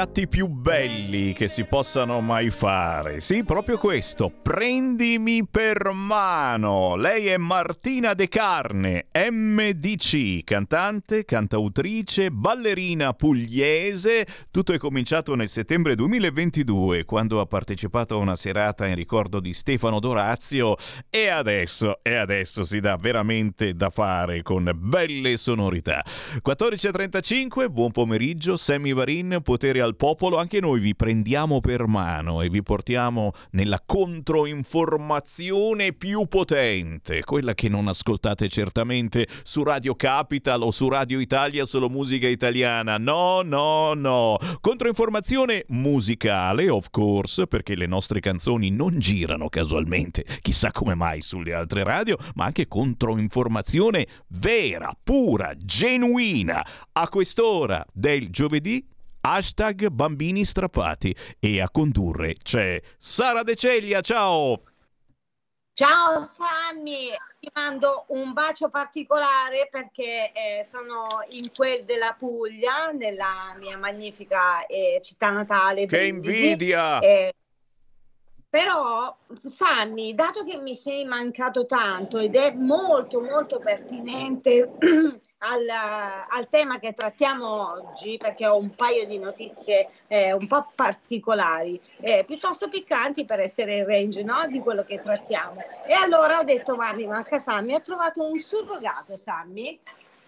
Uno degli atti più belli che si possano mai fare. Sì, proprio questo. Prendimi per mano. Lei è Martina De Carne, MDC, cantante, cantautrice, ballerina pugliese. Tutto è cominciato nel settembre 2022 quando ha partecipato a una serata in ricordo di Stefano Dorazio e adesso, e adesso si dà veramente da fare con belle sonorità. 14.35, buon pomeriggio, Sammy Green, potere al popolo, anche noi vi prendiamo per mano e vi portiamo nella controinformazione più potente, quella che non ascoltate certamente su Radio Capital o su Radio Italia solo musica italiana. No, no, no. Controinformazione musicale, of course, perché le nostre canzoni non girano casualmente, chissà come mai sulle altre radio, ma anche controinformazione vera, pura, genuina. A quest'ora del giovedì hashtag bambini strappati e a condurre c'è Sara De Ceglia, ciao! Ciao Sammy, ti mando un bacio particolare perché eh, sono in quel della Puglia, nella mia magnifica eh, città natale. Che Brindisi. invidia! Eh, però, Sammy, dato che mi sei mancato tanto ed è molto molto pertinente al, al tema che trattiamo oggi, perché ho un paio di notizie eh, un po' particolari, eh, piuttosto piccanti per essere in range no? di quello che trattiamo. E allora ho detto, ma mi manca Sammy, ho trovato un surrogato Sammy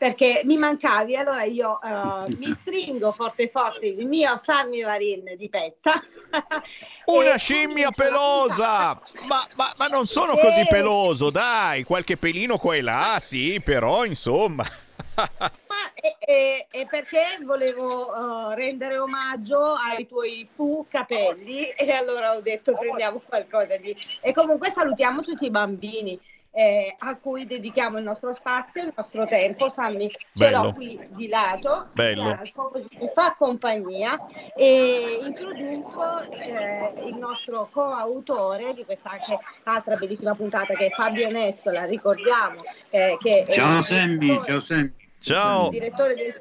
perché mi mancavi, allora io uh, mi stringo forte forte il mio Sammy Varin di pezza. Una scimmia pelosa! Ma, ma, ma non sono così E- peloso, dai, qualche pelino qua e là, sì, però insomma. Ma e, e- e perché volevo uh, rendere omaggio ai tuoi fu capelli e allora ho detto prendiamo qualcosa di... E comunque salutiamo tutti i bambini. Eh, a cui dedichiamo il nostro spazio, il nostro tempo. Sammy ce l'ho qui di lato, Bello. di fianco, così mi fa compagnia e introduco eh, il nostro coautore di questa anche altra bellissima puntata che è Fabio Nesto, la ricordiamo. eh, che Ciao Sammy, ciao Sammy. Ciao. direttore del,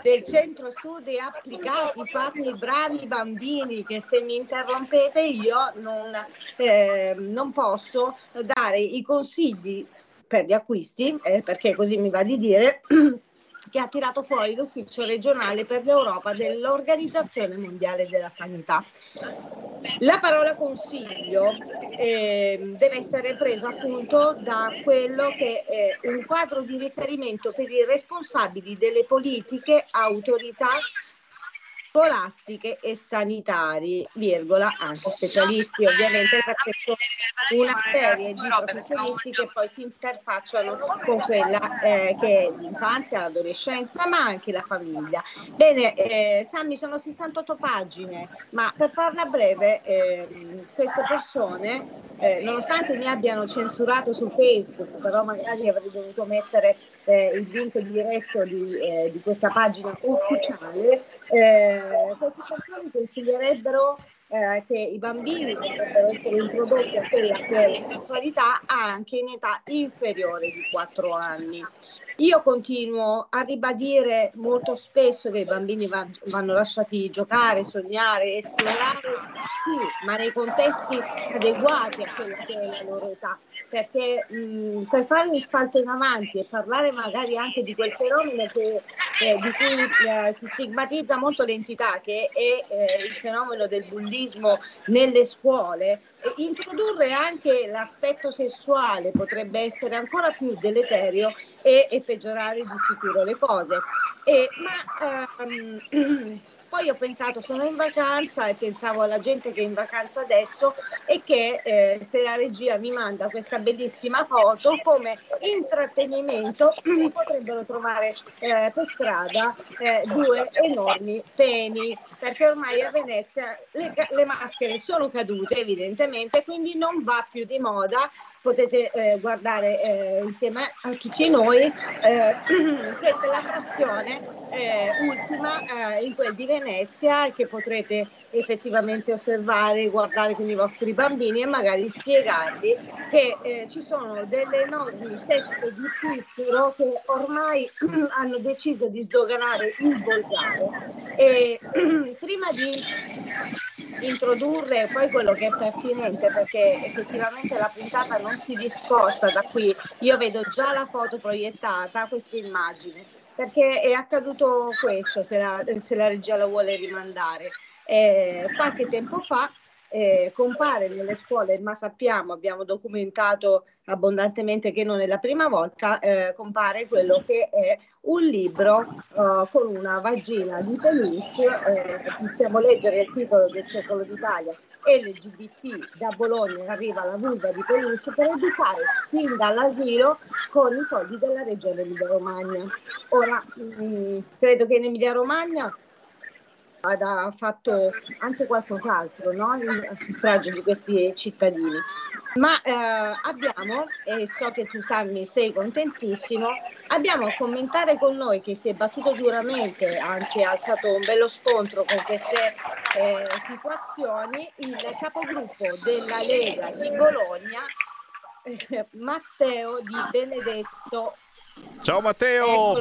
del centro studi applicati fatti bravi bambini che se mi interrompete io non, eh, non posso dare i consigli per gli acquisti eh, perché così mi va di dire che ha tirato fuori l'ufficio regionale per l'Europa dell'Organizzazione Mondiale della Sanità. La parola consiglio ehm, deve essere presa appunto da quello che è un quadro di riferimento per i responsabili delle politiche, autorità scolastiche e sanitari, virgola, anche specialisti ovviamente perché sono una serie di professionisti che poi si interfacciano con quella eh, che è l'infanzia, l'adolescenza ma anche la famiglia. Bene, eh, Sammy sono 68 pagine, ma per farla breve ehm, queste persone eh, nonostante mi abbiano censurato su Facebook, però magari avrei dovuto mettere eh, il link diretto di, eh, di questa pagina ufficiale, eh, queste persone consiglierebbero eh, che i bambini potrebbero essere introdotti a quella che è la sessualità anche in età inferiore di 4 anni. Io continuo a ribadire molto spesso che i bambini va- vanno lasciati giocare, sognare, esplorare, sì, ma nei contesti adeguati a quella che è la loro età, perché mh, per fare un salto in avanti e parlare magari anche di quel fenomeno che, eh, di cui eh, si stigmatizza molto l'entità, che è eh, il fenomeno del bullismo nelle scuole, introdurre anche l'aspetto sessuale potrebbe essere ancora più deleterio e, e peggiorare di sicuro le cose. E, ma ehm, poi ho pensato, sono in vacanza e pensavo alla gente che è in vacanza adesso e che eh, se la regia mi manda questa bellissima foto come intrattenimento potrebbero trovare eh, per strada eh, due enormi peni perché ormai a Venezia le, le maschere sono cadute evidentemente quindi non va più di moda potete eh, guardare eh, insieme a tutti noi. Eh, questa è l'attrazione eh, ultima eh, in quel di Venezia che potrete effettivamente osservare, guardare con i vostri bambini e magari spiegargli che eh, ci sono delle enormi teste di piffero che ormai hanno deciso di sdoganare il volgare. E prima di introdurre poi quello che è pertinente perché effettivamente la puntata non si discosta da qui. Io vedo già la foto proiettata, queste immagini, perché è accaduto questo, se la, se la regia lo vuole rimandare. Eh, qualche tempo fa eh, compare nelle scuole, ma sappiamo, abbiamo documentato abbondantemente che non è la prima volta, eh, compare quello che è un libro eh, con una vagina di peluche, eh, possiamo leggere il titolo del secolo d'Italia, LGBT da Bologna arriva la vulva di peluche per educare sin dall'asilo con i soldi della regione Emilia Romagna. Ora, mh, mm, credo che in Emilia Romagna ha fatto anche qualcos'altro no? a suffragio di questi cittadini. Ma eh, abbiamo, e so che tu Sammy sei contentissimo, abbiamo a commentare con noi che si è battuto duramente, anzi ha alzato un bello scontro con queste eh, situazioni, il capogruppo della Lega di Bologna, eh, Matteo Di Benedetto. Ciao Matteo!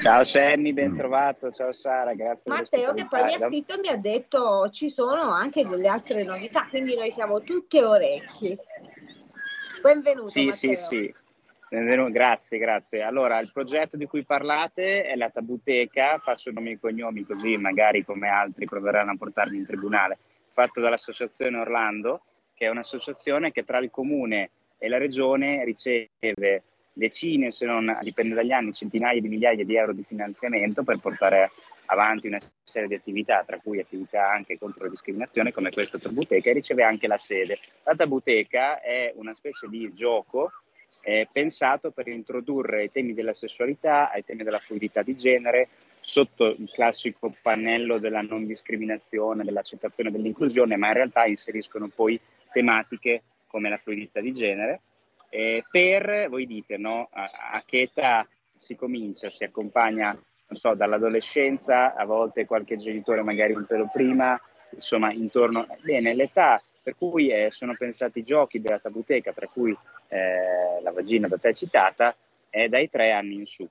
Ciao Sammy, ben trovato. Ciao Sara, grazie. Matteo che poi mi ha scritto e mi ha detto ci sono anche delle altre novità, quindi noi siamo tutti orecchi. Benvenuto. Sì, Matteo. sì, sì. Benvenuto, grazie, grazie. Allora, il progetto di cui parlate è la Tabuteca, faccio nomi e cognomi così magari come altri proveranno a portarmi in tribunale, fatto dall'Associazione Orlando, che è un'associazione che tra il comune e la regione riceve decine, se non dipende dagli anni, centinaia di migliaia di euro di finanziamento per portare avanti una serie di attività, tra cui attività anche contro la discriminazione, come questa Tabuteca, e riceve anche la sede. La Tabuteca è una specie di gioco eh, pensato per introdurre i temi della sessualità, ai temi della fluidità di genere, sotto il classico pannello della non discriminazione, dell'accettazione dell'inclusione, ma in realtà inseriscono poi tematiche come la fluidità di genere eh, per, voi dite, no, a, a, che età si comincia, si accompagna, non so, dall'adolescenza, a volte qualche genitore magari un pelo prima, insomma, intorno... Bene, l'età per cui eh, sono pensati i giochi della tabuteca, tra cui eh, la vagina da te citata, è dai tre anni in su.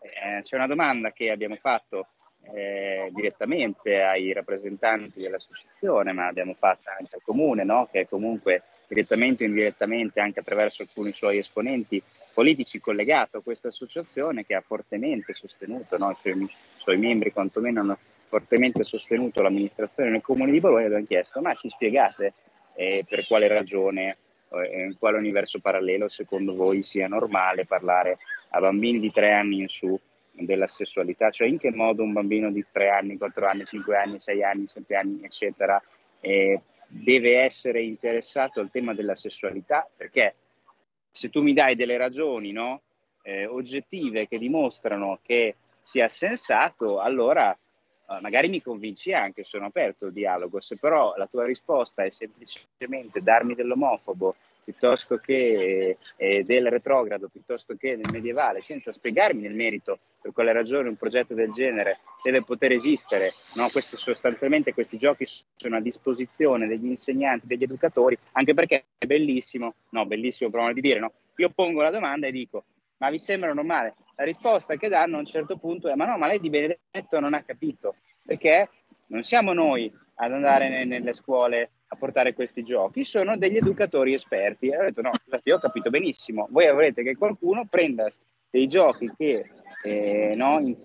Eh, c'è una domanda che abbiamo fatto eh, direttamente ai rappresentanti dell'associazione, ma abbiamo fatto anche al comune, no? che comunque direttamente o indirettamente anche attraverso alcuni suoi esponenti politici collegato a questa associazione che ha fortemente sostenuto, no? cioè, i suoi membri quantomeno hanno fortemente sostenuto l'amministrazione nel comune di Bologna abbiamo chiesto ma ci spiegate eh, per quale ragione eh, in quale universo parallelo secondo voi sia normale parlare a bambini di tre anni in su della sessualità, cioè in che modo un bambino di tre anni, quattro anni, cinque anni, sei anni, sette anni, eccetera, eh, deve essere interessato al tema della sessualità, perché se tu mi dai delle ragioni no, eh, oggettive che dimostrano che sia sensato, allora eh, magari mi convinci anche, sono aperto al dialogo. Se però la tua risposta è semplicemente darmi dell'omofobo piuttosto che eh, del retrogrado, piuttosto che del medievale, senza spiegarmi nel merito per quale ragione un progetto del genere deve poter esistere. No? Questi, sostanzialmente questi giochi sono a disposizione degli insegnanti, degli educatori, anche perché è bellissimo, no, bellissimo per di dire, no? io pongo la domanda e dico, ma vi sembra normale? La risposta che danno a un certo punto è, ma no, ma lei di Benedetto non ha capito, perché non siamo noi ad andare nelle scuole a portare questi giochi sono degli educatori esperti. E ho detto: No, io ho capito benissimo. Voi avrete che qualcuno prenda dei giochi che eh, no, in,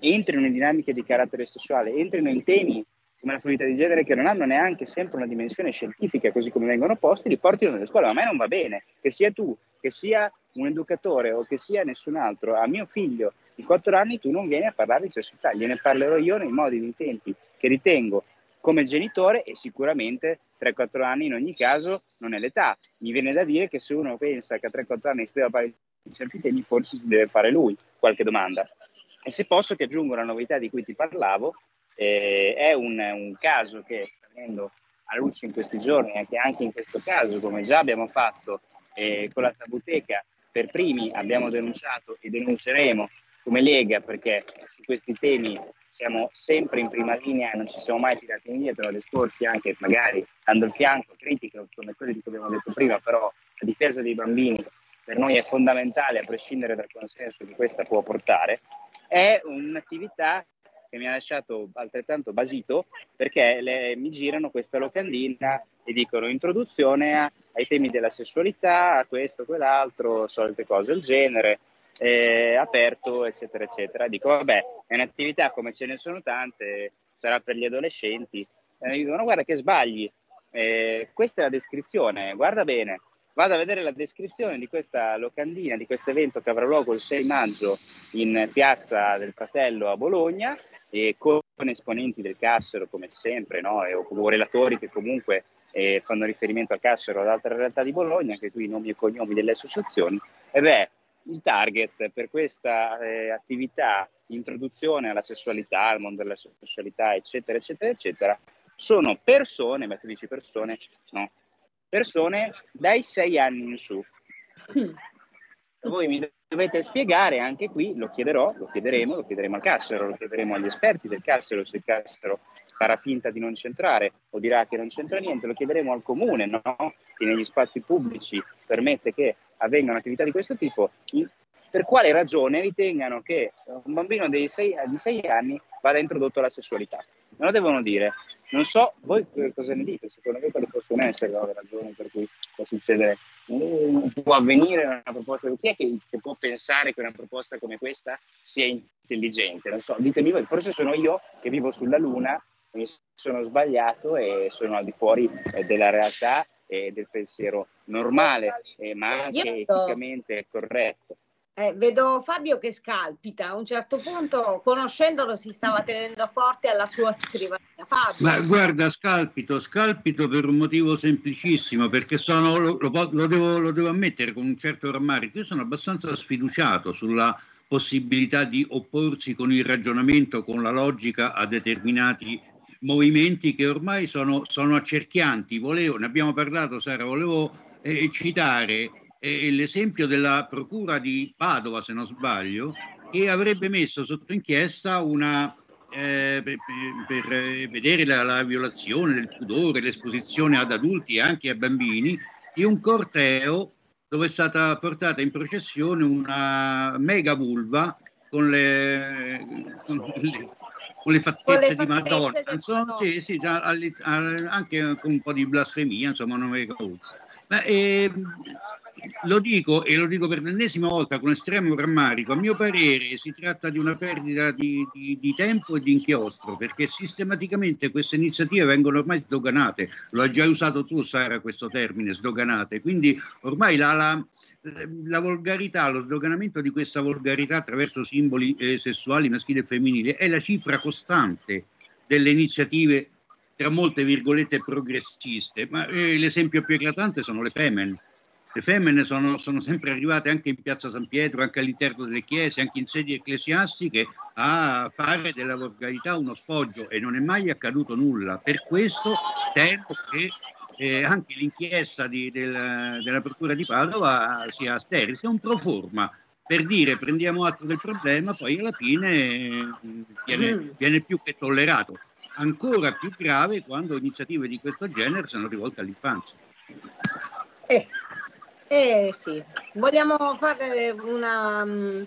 entrino in dinamiche di carattere sessuale, entrino in temi come la fluidità di genere che non hanno neanche sempre una dimensione scientifica, così come vengono posti, li portino nelle scuole. Ma a me non va bene che sia tu, che sia un educatore o che sia nessun altro. A mio figlio di 4 anni tu non vieni a parlare di sessualità, gliene parlerò io nei modi e nei tempi che ritengo come genitore e sicuramente 3-4 anni in ogni caso non è l'età. Mi viene da dire che se uno pensa che a 3-4 anni si deve fare certi temi, forse si deve fare lui qualche domanda. E se posso ti aggiungo la novità di cui ti parlavo, eh, è un, un, caso che sta venendo alla luce in questi giorni, anche, anche in questo caso, come già abbiamo fatto eh, con la tabuteca, per primi abbiamo denunciato e denunceremo come Lega perché su questi temi siamo sempre in prima linea non ci siamo mai tirati indietro. A esporci anche magari dando il fianco, critiche come quelle di cui abbiamo detto prima, però la difesa dei bambini per noi è fondamentale a prescindere dal consenso che questa può portare, è un'attività che mi ha lasciato altrettanto basito perché le, mi girano questa locandina e dicono introduzione ai temi della sessualità, a questo, quell'altro, solite cose del genere, eh, aperto, eccetera, eccetera. Dico, vabbè, è un'attività come ce ne sono tante, sarà per gli adolescenti. E mi dicono, guarda che sbagli, eh, questa è la descrizione, guarda bene, vado a vedere la descrizione di questa locandina, di questo evento che avrà luogo il 6 maggio in piazza del Fratello a Bologna e con esponenti del Cassero come sempre, no? e, o, relatori che comunque eh, fanno riferimento al Cassero o ad altre realtà di Bologna, anche qui nomi e cognomi delle associazioni. E beh, il target per questa eh, attività, introduzione alla sessualità, al mondo della sessualità, eccetera, eccetera, eccetera, sono persone, ma tu dici persone, no, persone dai sei anni in su. Voi mi dovete spiegare anche qui, lo chiederò, lo chiederemo, lo chiederemo al Cassero, lo chiederemo agli esperti del Cassero, se il Cassero farà finta di non centrare o dirà che non c'entra niente, lo chiederemo al comune, no? che negli spazi pubblici permette che avvengano attività di questo tipo, per quale ragione ritengano che un bambino di 6 anni vada introdotto alla sessualità. Me lo devono dire. Non so, voi cosa ne dite? Secondo me quali possono essere le ragioni per cui può succedere? Può avvenire una proposta? Chi è che, che, può pensare che una proposta come questa sia intelligente? Non so, ditemi voi, forse sono io che vivo sulla Luna, mi sono sbagliato e sono al di fuori eh, della realtà e del pensiero normale, eh, ma anche eticamente corretto. Eh, vedo Fabio che scalpita, a un certo punto conoscendolo si stava tenendo forte alla sua scrivania. Fabio. Ma guarda, scalpito, scalpito per un motivo semplicissimo, perché sono, lo, lo, lo, devo, lo devo ammettere con un certo rammarico, io sono abbastanza sfiduciato sulla possibilità di opporsi con il ragionamento, con la logica a determinati movimenti che ormai sono, sono accerchianti. Volevo, ne abbiamo parlato Sara, volevo eh, citare eh, l'esempio della procura di Padova, se non sbaglio, che avrebbe messo sotto inchiesta una, eh, per, per, vedere la, la, violazione del pudore, l'esposizione ad adulti e anche a bambini di un corteo dove è stata portata in processione una mega vulva con le, con le, con le fattezze di Madonna, insomma, sì, sì, anche con un po' di blasfemia, insomma, non è Ma, eh, lo dico e lo dico per l'ennesima volta con estremo rammarico, a mio parere si tratta di una perdita di, di, di, tempo e di inchiostro perché sistematicamente queste iniziative vengono ormai sdoganate, lo hai già usato tu Sara questo termine, sdoganate, quindi ormai la, la, la volgarità, lo sdoganamento di questa volgarità attraverso simboli eh, sessuali maschili e femminili è la cifra costante delle iniziative tra molte virgolette progressiste, ma eh, l'esempio più eclatante sono le Femen le femmine sono, sono, sempre arrivate anche in piazza San Pietro, anche all'interno delle chiese, anche in sedi ecclesiastiche a fare della volgarità uno sfoggio e non è mai accaduto nulla. Per questo temo che eh, anche l'inchiesta di, del, della Procura di Padova sia sterile, sia un pro forma per dire prendiamo atto del problema, poi alla fine mm, viene, mm. viene più che tollerato. Ancora più grave quando iniziative di questo genere sono rivolte all'infanzia. Eh, eh sì, vogliamo fare una, mm,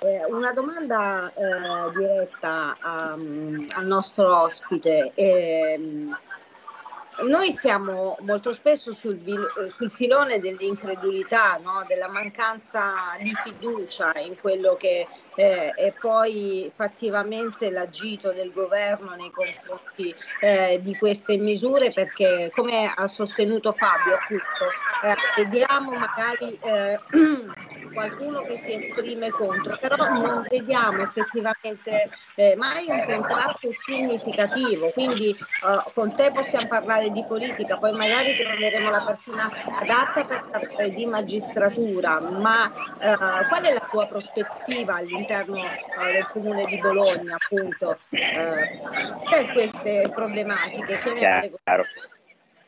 eh, una domanda eh, diretta a, mm, al nostro ospite. Eh, noi siamo molto spesso sul, sul filone dell'incredulità, no? della mancanza di fiducia in quello che eh, è poi fattivamente l'agito del governo nei confronti eh, di queste misure perché come ha sostenuto Fabio appunto eh, vediamo magari eh, qualcuno che si esprime contro, però non vediamo effettivamente eh, mai un contratto significativo, quindi eh, con te possiamo parlare di politica, poi magari troveremo la persona adatta per parlare di magistratura, ma eh, qual è la tua prospettiva all'interno eh, del comune di Bologna appunto eh, per queste problematiche? Chiaro.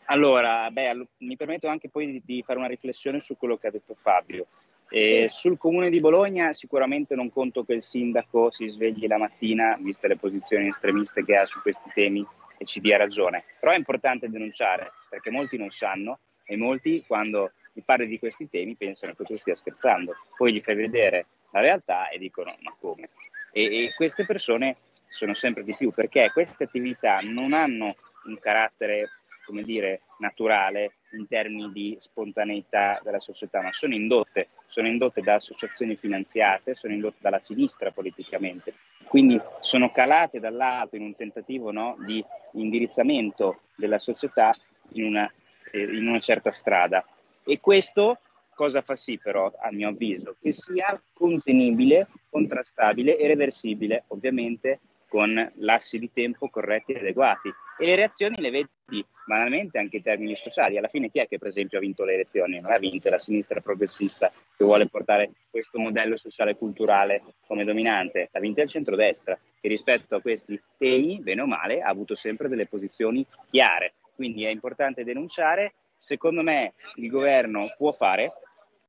Allora, beh, mi permetto anche poi di, di fare una riflessione su quello che ha detto Fabio. Eh, sul comune di Bologna sicuramente non conto che il sindaco si svegli la mattina, viste le posizioni estremiste che ha su questi temi, e ci dia ragione. Però è importante denunciare, perché molti non sanno e molti quando gli parli di questi temi pensano che tu stia scherzando. Poi gli fai vedere la realtà e dicono ma come? E, e queste persone sono sempre di più perché queste attività non hanno un carattere come dire, naturale in termini di spontaneità della società, ma sono indotte, sono indotte da associazioni finanziate, sono indotte dalla sinistra politicamente, quindi sono calate dall'alto in un tentativo no, di indirizzamento della società in una, eh, in una certa strada. E questo cosa fa sì però, a mio avviso? Che sia contenibile, contrastabile e reversibile, ovviamente con lassi di tempo corretti e adeguati. E le reazioni le vedi banalmente anche in termini sociali. Alla fine chi è che per esempio ha vinto le elezioni? Non ha vinto la sinistra progressista che vuole portare questo modello sociale e culturale come dominante, ha vinto il centrodestra che rispetto a questi temi, bene o male, ha avuto sempre delle posizioni chiare. Quindi è importante denunciare. Secondo me il governo può fare,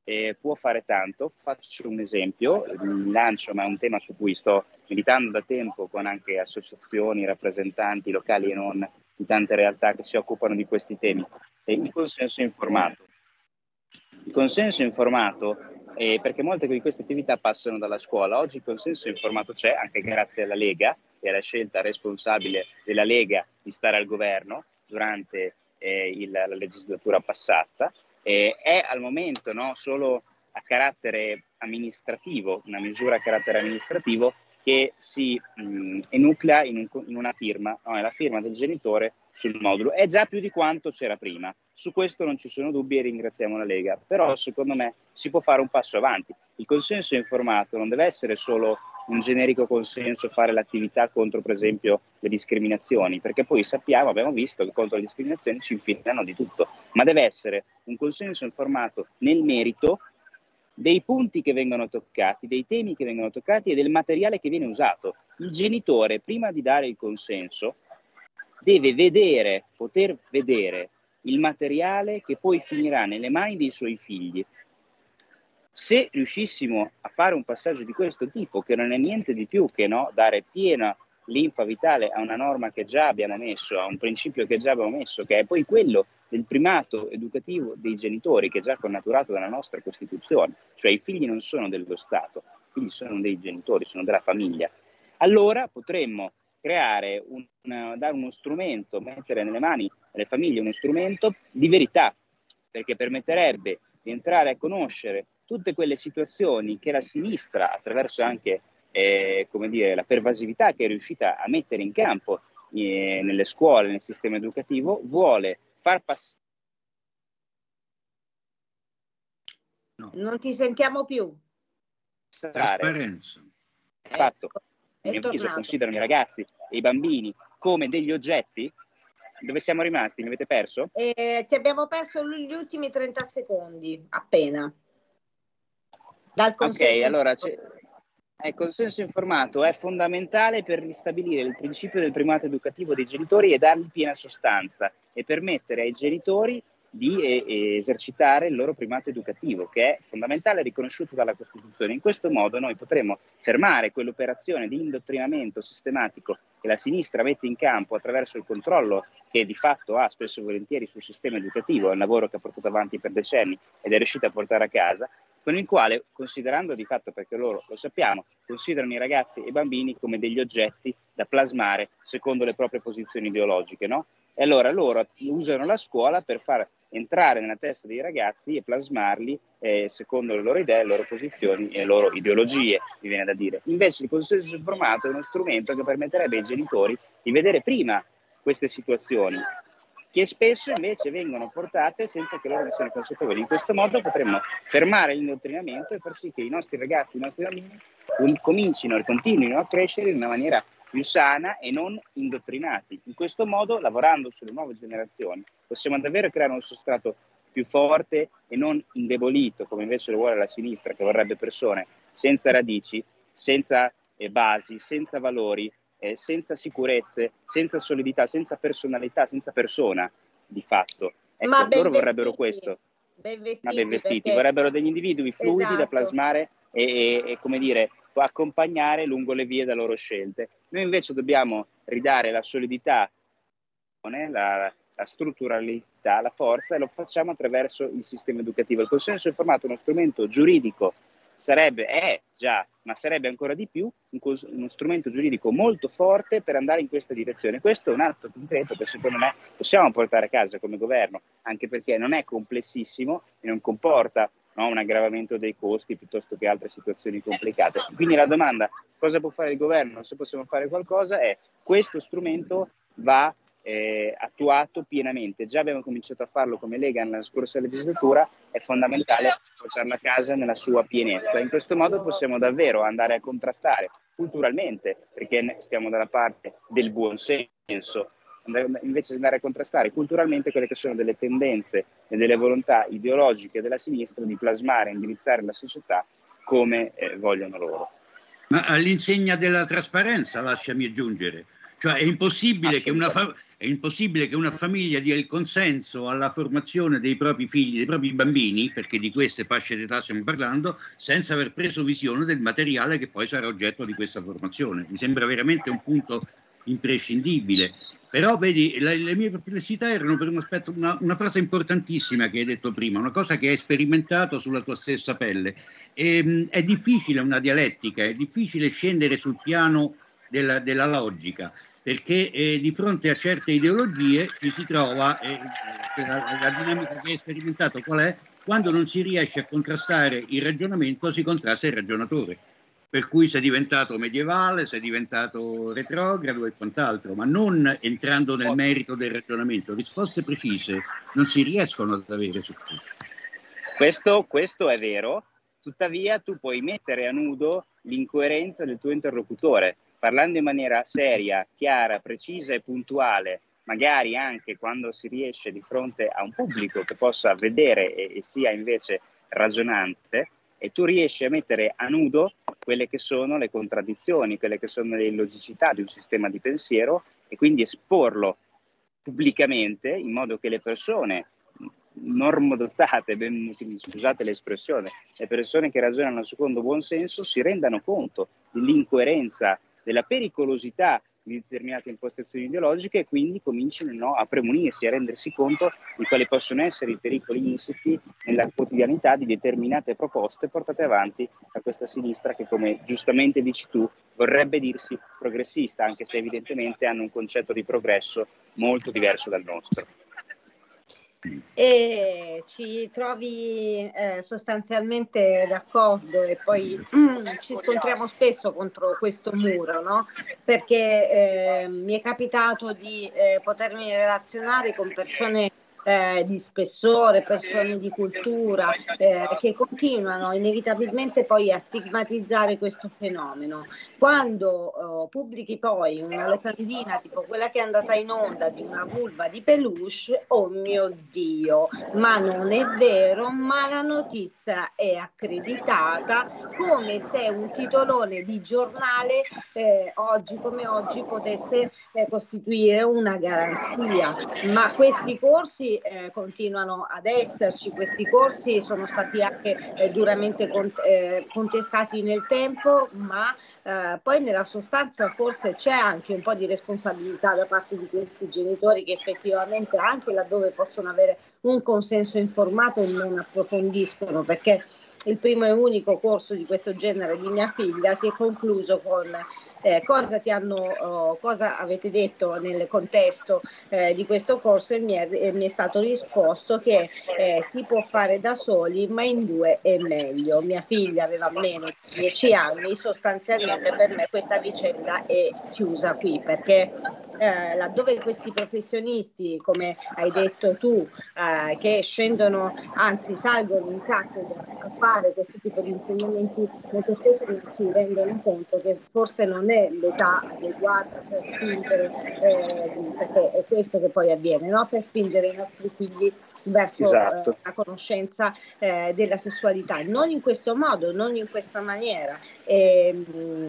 eh, può fare tanto. Faccio un esempio, lancio, ma è un tema su cui sto militando da tempo con anche associazioni, rappresentanti locali e non di tante realtà che si occupano di questi temi. E il consenso informato. Il consenso informato, eh, perché molte di queste attività passano dalla scuola, oggi il consenso informato c'è anche grazie alla Lega e alla scelta responsabile della Lega di stare al governo durante eh, il, la legislatura passata eh, è al momento no, solo a carattere amministrativo, una misura a carattere amministrativo che si mh, enuclea in, un, in, una firma, no, è la firma del genitore sul modulo. È già più di quanto c'era prima. Su questo non ci sono dubbi e ringraziamo la Lega, però secondo me si può fare un passo avanti. Il consenso informato non deve essere solo un generico consenso fare l'attività contro, per esempio, le discriminazioni, perché poi sappiamo, abbiamo visto che contro le discriminazioni ci infilano di tutto, ma deve essere un consenso informato nel merito dei punti che vengono toccati, dei temi che vengono toccati e del materiale che viene usato. Il genitore, prima di dare il consenso, deve vedere, poter vedere il materiale che poi finirà nelle mani dei suoi figli se riuscissimo a fare un passaggio di questo tipo, che non è niente di più che no, dare piena linfa vitale a una norma che già abbiamo messo, a un principio che già abbiamo messo, che è poi quello del primato educativo dei genitori, che è già connaturato dalla nostra Costituzione, cioè i figli non sono dello Stato, i figli sono dei genitori, sono della famiglia. Allora potremmo creare, un, dare uno strumento, mettere nelle mani delle famiglie uno strumento di verità, perché permetterebbe di entrare a conoscere tutte quelle situazioni che la sinistra, attraverso anche eh, come dire, la pervasività che è riuscita a mettere in campo eh, nelle scuole, nel sistema educativo, vuole far passare. No. Non ti sentiamo più. Trasparenza. Fatto, ecco, avviso, considerano i ragazzi e i bambini come degli oggetti. Dove siamo rimasti? Mi avete perso? Eh, ti abbiamo perso gli ultimi 30 secondi, appena. Dal ok, allora il consenso informato è fondamentale per ristabilire il principio del primato educativo dei genitori e dargli piena sostanza e permettere ai genitori di eh, esercitare il loro primato educativo, che è fondamentale e riconosciuto dalla Costituzione. In questo modo noi potremo fermare quell'operazione di indottrinamento sistematico che la sinistra mette in campo attraverso il controllo che di fatto ha spesso e volentieri sul sistema educativo, è un lavoro che ha portato avanti per decenni ed è riuscita a portare a casa, con il quale, considerando di fatto, perché loro lo sappiamo, considerano i ragazzi e i bambini come degli oggetti da plasmare secondo le proprie posizioni ideologiche, no? E allora loro usano la scuola per far entrare nella testa dei ragazzi e plasmarli eh, secondo le loro idee, le loro posizioni e le loro ideologie, mi viene da dire. Invece il consenso informato è uno strumento che permetterebbe ai genitori di vedere prima queste situazioni che spesso invece vengono portate senza che loro ne siano consapevoli. In questo modo potremmo fermare l'indottrinamento e far sì che i nostri ragazzi, i nostri bambini comincino e continuino a crescere in una maniera più sana e non indottrinati. In questo modo, lavorando sulle nuove generazioni, possiamo davvero creare un sostrato più forte e non indebolito, come invece lo vuole la sinistra, che vorrebbe persone senza radici, senza eh, basi, senza valori, eh, senza sicurezze, senza solidità, senza personalità, senza persona. di fatto. Ecco, Ma loro vorrebbero questo, Ben vestiti, ma ben vestiti, perché- vorrebbero degli individui fluidi da Esatto. plasmare e, e- e, come dire, accompagnare lungo le vie da loro scelte. Noi invece dobbiamo ridare la solidità, la, la strutturalità, la forza e lo facciamo attraverso il sistema educativo. Il consenso informato è uno strumento giuridico, sarebbe, è già, ma sarebbe ancora di più uno strumento giuridico molto forte per andare in questa direzione. Questo è un atto concreto che secondo me possiamo portare a casa come governo, anche perché non è complessissimo e non comporta no, un aggravamento dei costi piuttosto che altre situazioni complicate. Quindi la domanda cosa può fare il governo, se possiamo fare qualcosa, è questo strumento va eh, attuato pienamente. Già abbiamo cominciato a farlo come Lega nella scorsa legislatura, è fondamentale portarla a casa nella sua pienezza. In questo modo possiamo davvero andare a contrastare culturalmente, perché stiamo dalla parte del buon senso, invece di andare a contrastare culturalmente quelle che sono delle tendenze e delle volontà ideologiche della sinistra di plasmare e indirizzare la società come eh, vogliono loro. Ma all'insegna della trasparenza, lasciami aggiungere. Cioè è impossibile, che una fa- è impossibile che una famiglia dia il consenso alla formazione dei propri figli, dei propri bambini, perché di queste fasce d'età stiamo parlando, senza aver preso visione del materiale che poi sarà oggetto di questa formazione. Mi sembra veramente un punto imprescindibile. Però vedi, la- le mie perplessità erano per un aspetto, una, una frase importantissima che hai detto prima, una cosa che hai sperimentato sulla tua stessa pelle. Ehm, è difficile una dialettica, è difficile scendere sul piano della, della logica, perché eh, di fronte a certe ideologie ci si trova, eh, la, la dinamica che hai sperimentato qual è? Quando non si riesce a contrastare il ragionamento, si contrasta il ragionatore. Per cui sei diventato medievale, sei diventato retrogrado e quant'altro, ma non entrando nel merito del ragionamento. Risposte precise non si riescono ad avere su questo. Questo, questo è vero, tuttavia tu puoi mettere a nudo l'incoerenza del tuo interlocutore, parlando in maniera seria, chiara, precisa e puntuale, magari anche quando si riesce di fronte a un pubblico che possa vedere e, e sia invece ragionante, e tu riesci a mettere a nudo quelle che sono le contraddizioni, quelle che sono le illogicità di un sistema di pensiero e quindi esporlo pubblicamente in modo che le persone normodotate, ben, scusate l'espressione, le persone che ragionano secondo buon senso si rendano conto dell'incoerenza, della pericolosità di determinate impostazioni ideologiche e quindi cominciano no, a premunirsi, a rendersi conto di quali possono essere i pericoli insiti nella quotidianità di determinate proposte portate avanti da questa sinistra che, come giustamente dici tu, vorrebbe dirsi progressista, anche se evidentemente hanno un concetto di progresso molto diverso dal nostro. E ci trovi eh, sostanzialmente d'accordo e poi mm, ci scontriamo spesso contro questo muro, no? Perché eh, mi è capitato di eh, potermi relazionare con persone eh, di spessore, persone di cultura eh, che continuano inevitabilmente poi a stigmatizzare questo fenomeno. Quando eh, pubblichi poi una locandina tipo quella che è andata in onda di una vulva di peluche, oh mio Dio, ma non è vero, ma la notizia è accreditata come se un titolone di giornale eh, oggi come oggi potesse eh, costituire una garanzia. Ma questi corsi eh, continuano ad esserci, questi corsi sono stati anche eh, duramente cont- eh, contestati nel tempo, ma eh, poi nella sostanza forse c'è anche un po' di responsabilità da parte di questi genitori che effettivamente anche laddove possono avere un consenso informato non approfondiscono perché il primo e unico corso di questo genere di mia figlia si è concluso con eh, cosa hanno, oh, cosa avete detto nel contesto eh, di questo corso e mi è, mi è stato risposto che eh, si può fare da soli ma in due è meglio. Mia figlia aveva meno di dieci anni, sostanzialmente per me questa vicenda è chiusa qui perché eh, laddove questi professionisti, come hai detto tu, eh, che scendono, anzi salgono in cattedra a fare questo tipo di insegnamenti, molto spesso si rendono conto che forse non è l'età adeguata per spingere, eh, perché è questo che poi avviene, no? per spingere i nostri figli verso Esatto. eh, la conoscenza eh, della sessualità, non in questo modo, non in questa maniera. Ehm,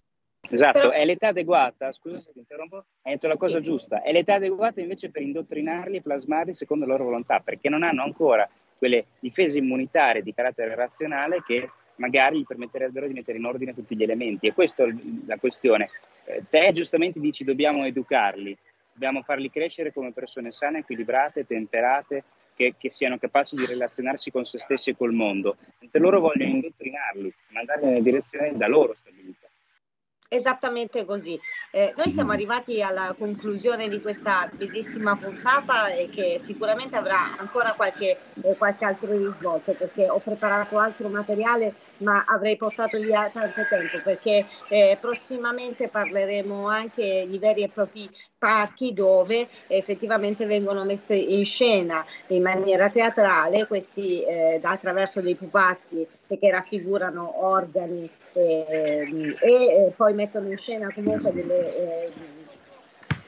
Esatto, Però- è l'età adeguata, scusa se ti interrompo, hai detto la cosa giusta, è l'età adeguata invece per indottrinarli e plasmarli secondo la loro volontà, perché non hanno ancora quelle difese immunitarie di carattere razionale che magari gli permetterebbero di mettere in ordine tutti gli elementi. E questa è la questione. Eh, te giustamente dici dobbiamo educarli, dobbiamo farli crescere come persone sane, equilibrate, temperate, che, che siano capaci di relazionarsi con se stessi e col mondo. Mentre loro vogliono indottrinarli, mandarli nelle direzioni da loro stabilite. Esattamente così. Eh, noi siamo arrivati alla conclusione di questa bellissima puntata e che sicuramente avrà ancora qualche, eh, qualche altro risvolto perché ho preparato altro materiale ma avrei portato via tanto tempo perché eh, prossimamente parleremo anche di veri e propri parchi dove effettivamente vengono messe in scena in maniera teatrale questi eh, attraverso dei pupazzi che raffigurano organi e eh, poi mettono in scena comunque delle, eh,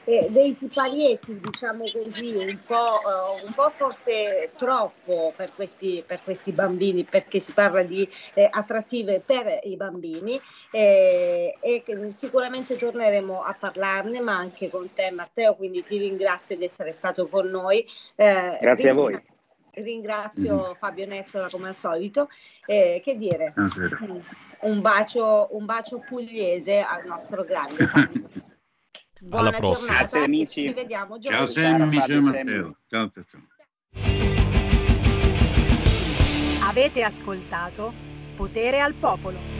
eh, dei siparieti, diciamo così, un po', eh, un po' forse troppo per questi, per questi bambini, perché si parla di eh, attrattive per i bambini eh, e sicuramente torneremo a parlarne, ma anche con te Matteo, quindi ti ringrazio di essere stato con noi. Eh, Grazie a voi. Ringrazio Fabio Nestora come al solito. Eh, che dire? Buonasera. Un bacio, un bacio pugliese al nostro grande Sammy. Buona Alla prossima. giornata Grazie, amici. Ci vediamo Ciao. Sammy, ciao. Matteo. Ciao, ciao, ciao. Avete ascoltato Potere al Popolo.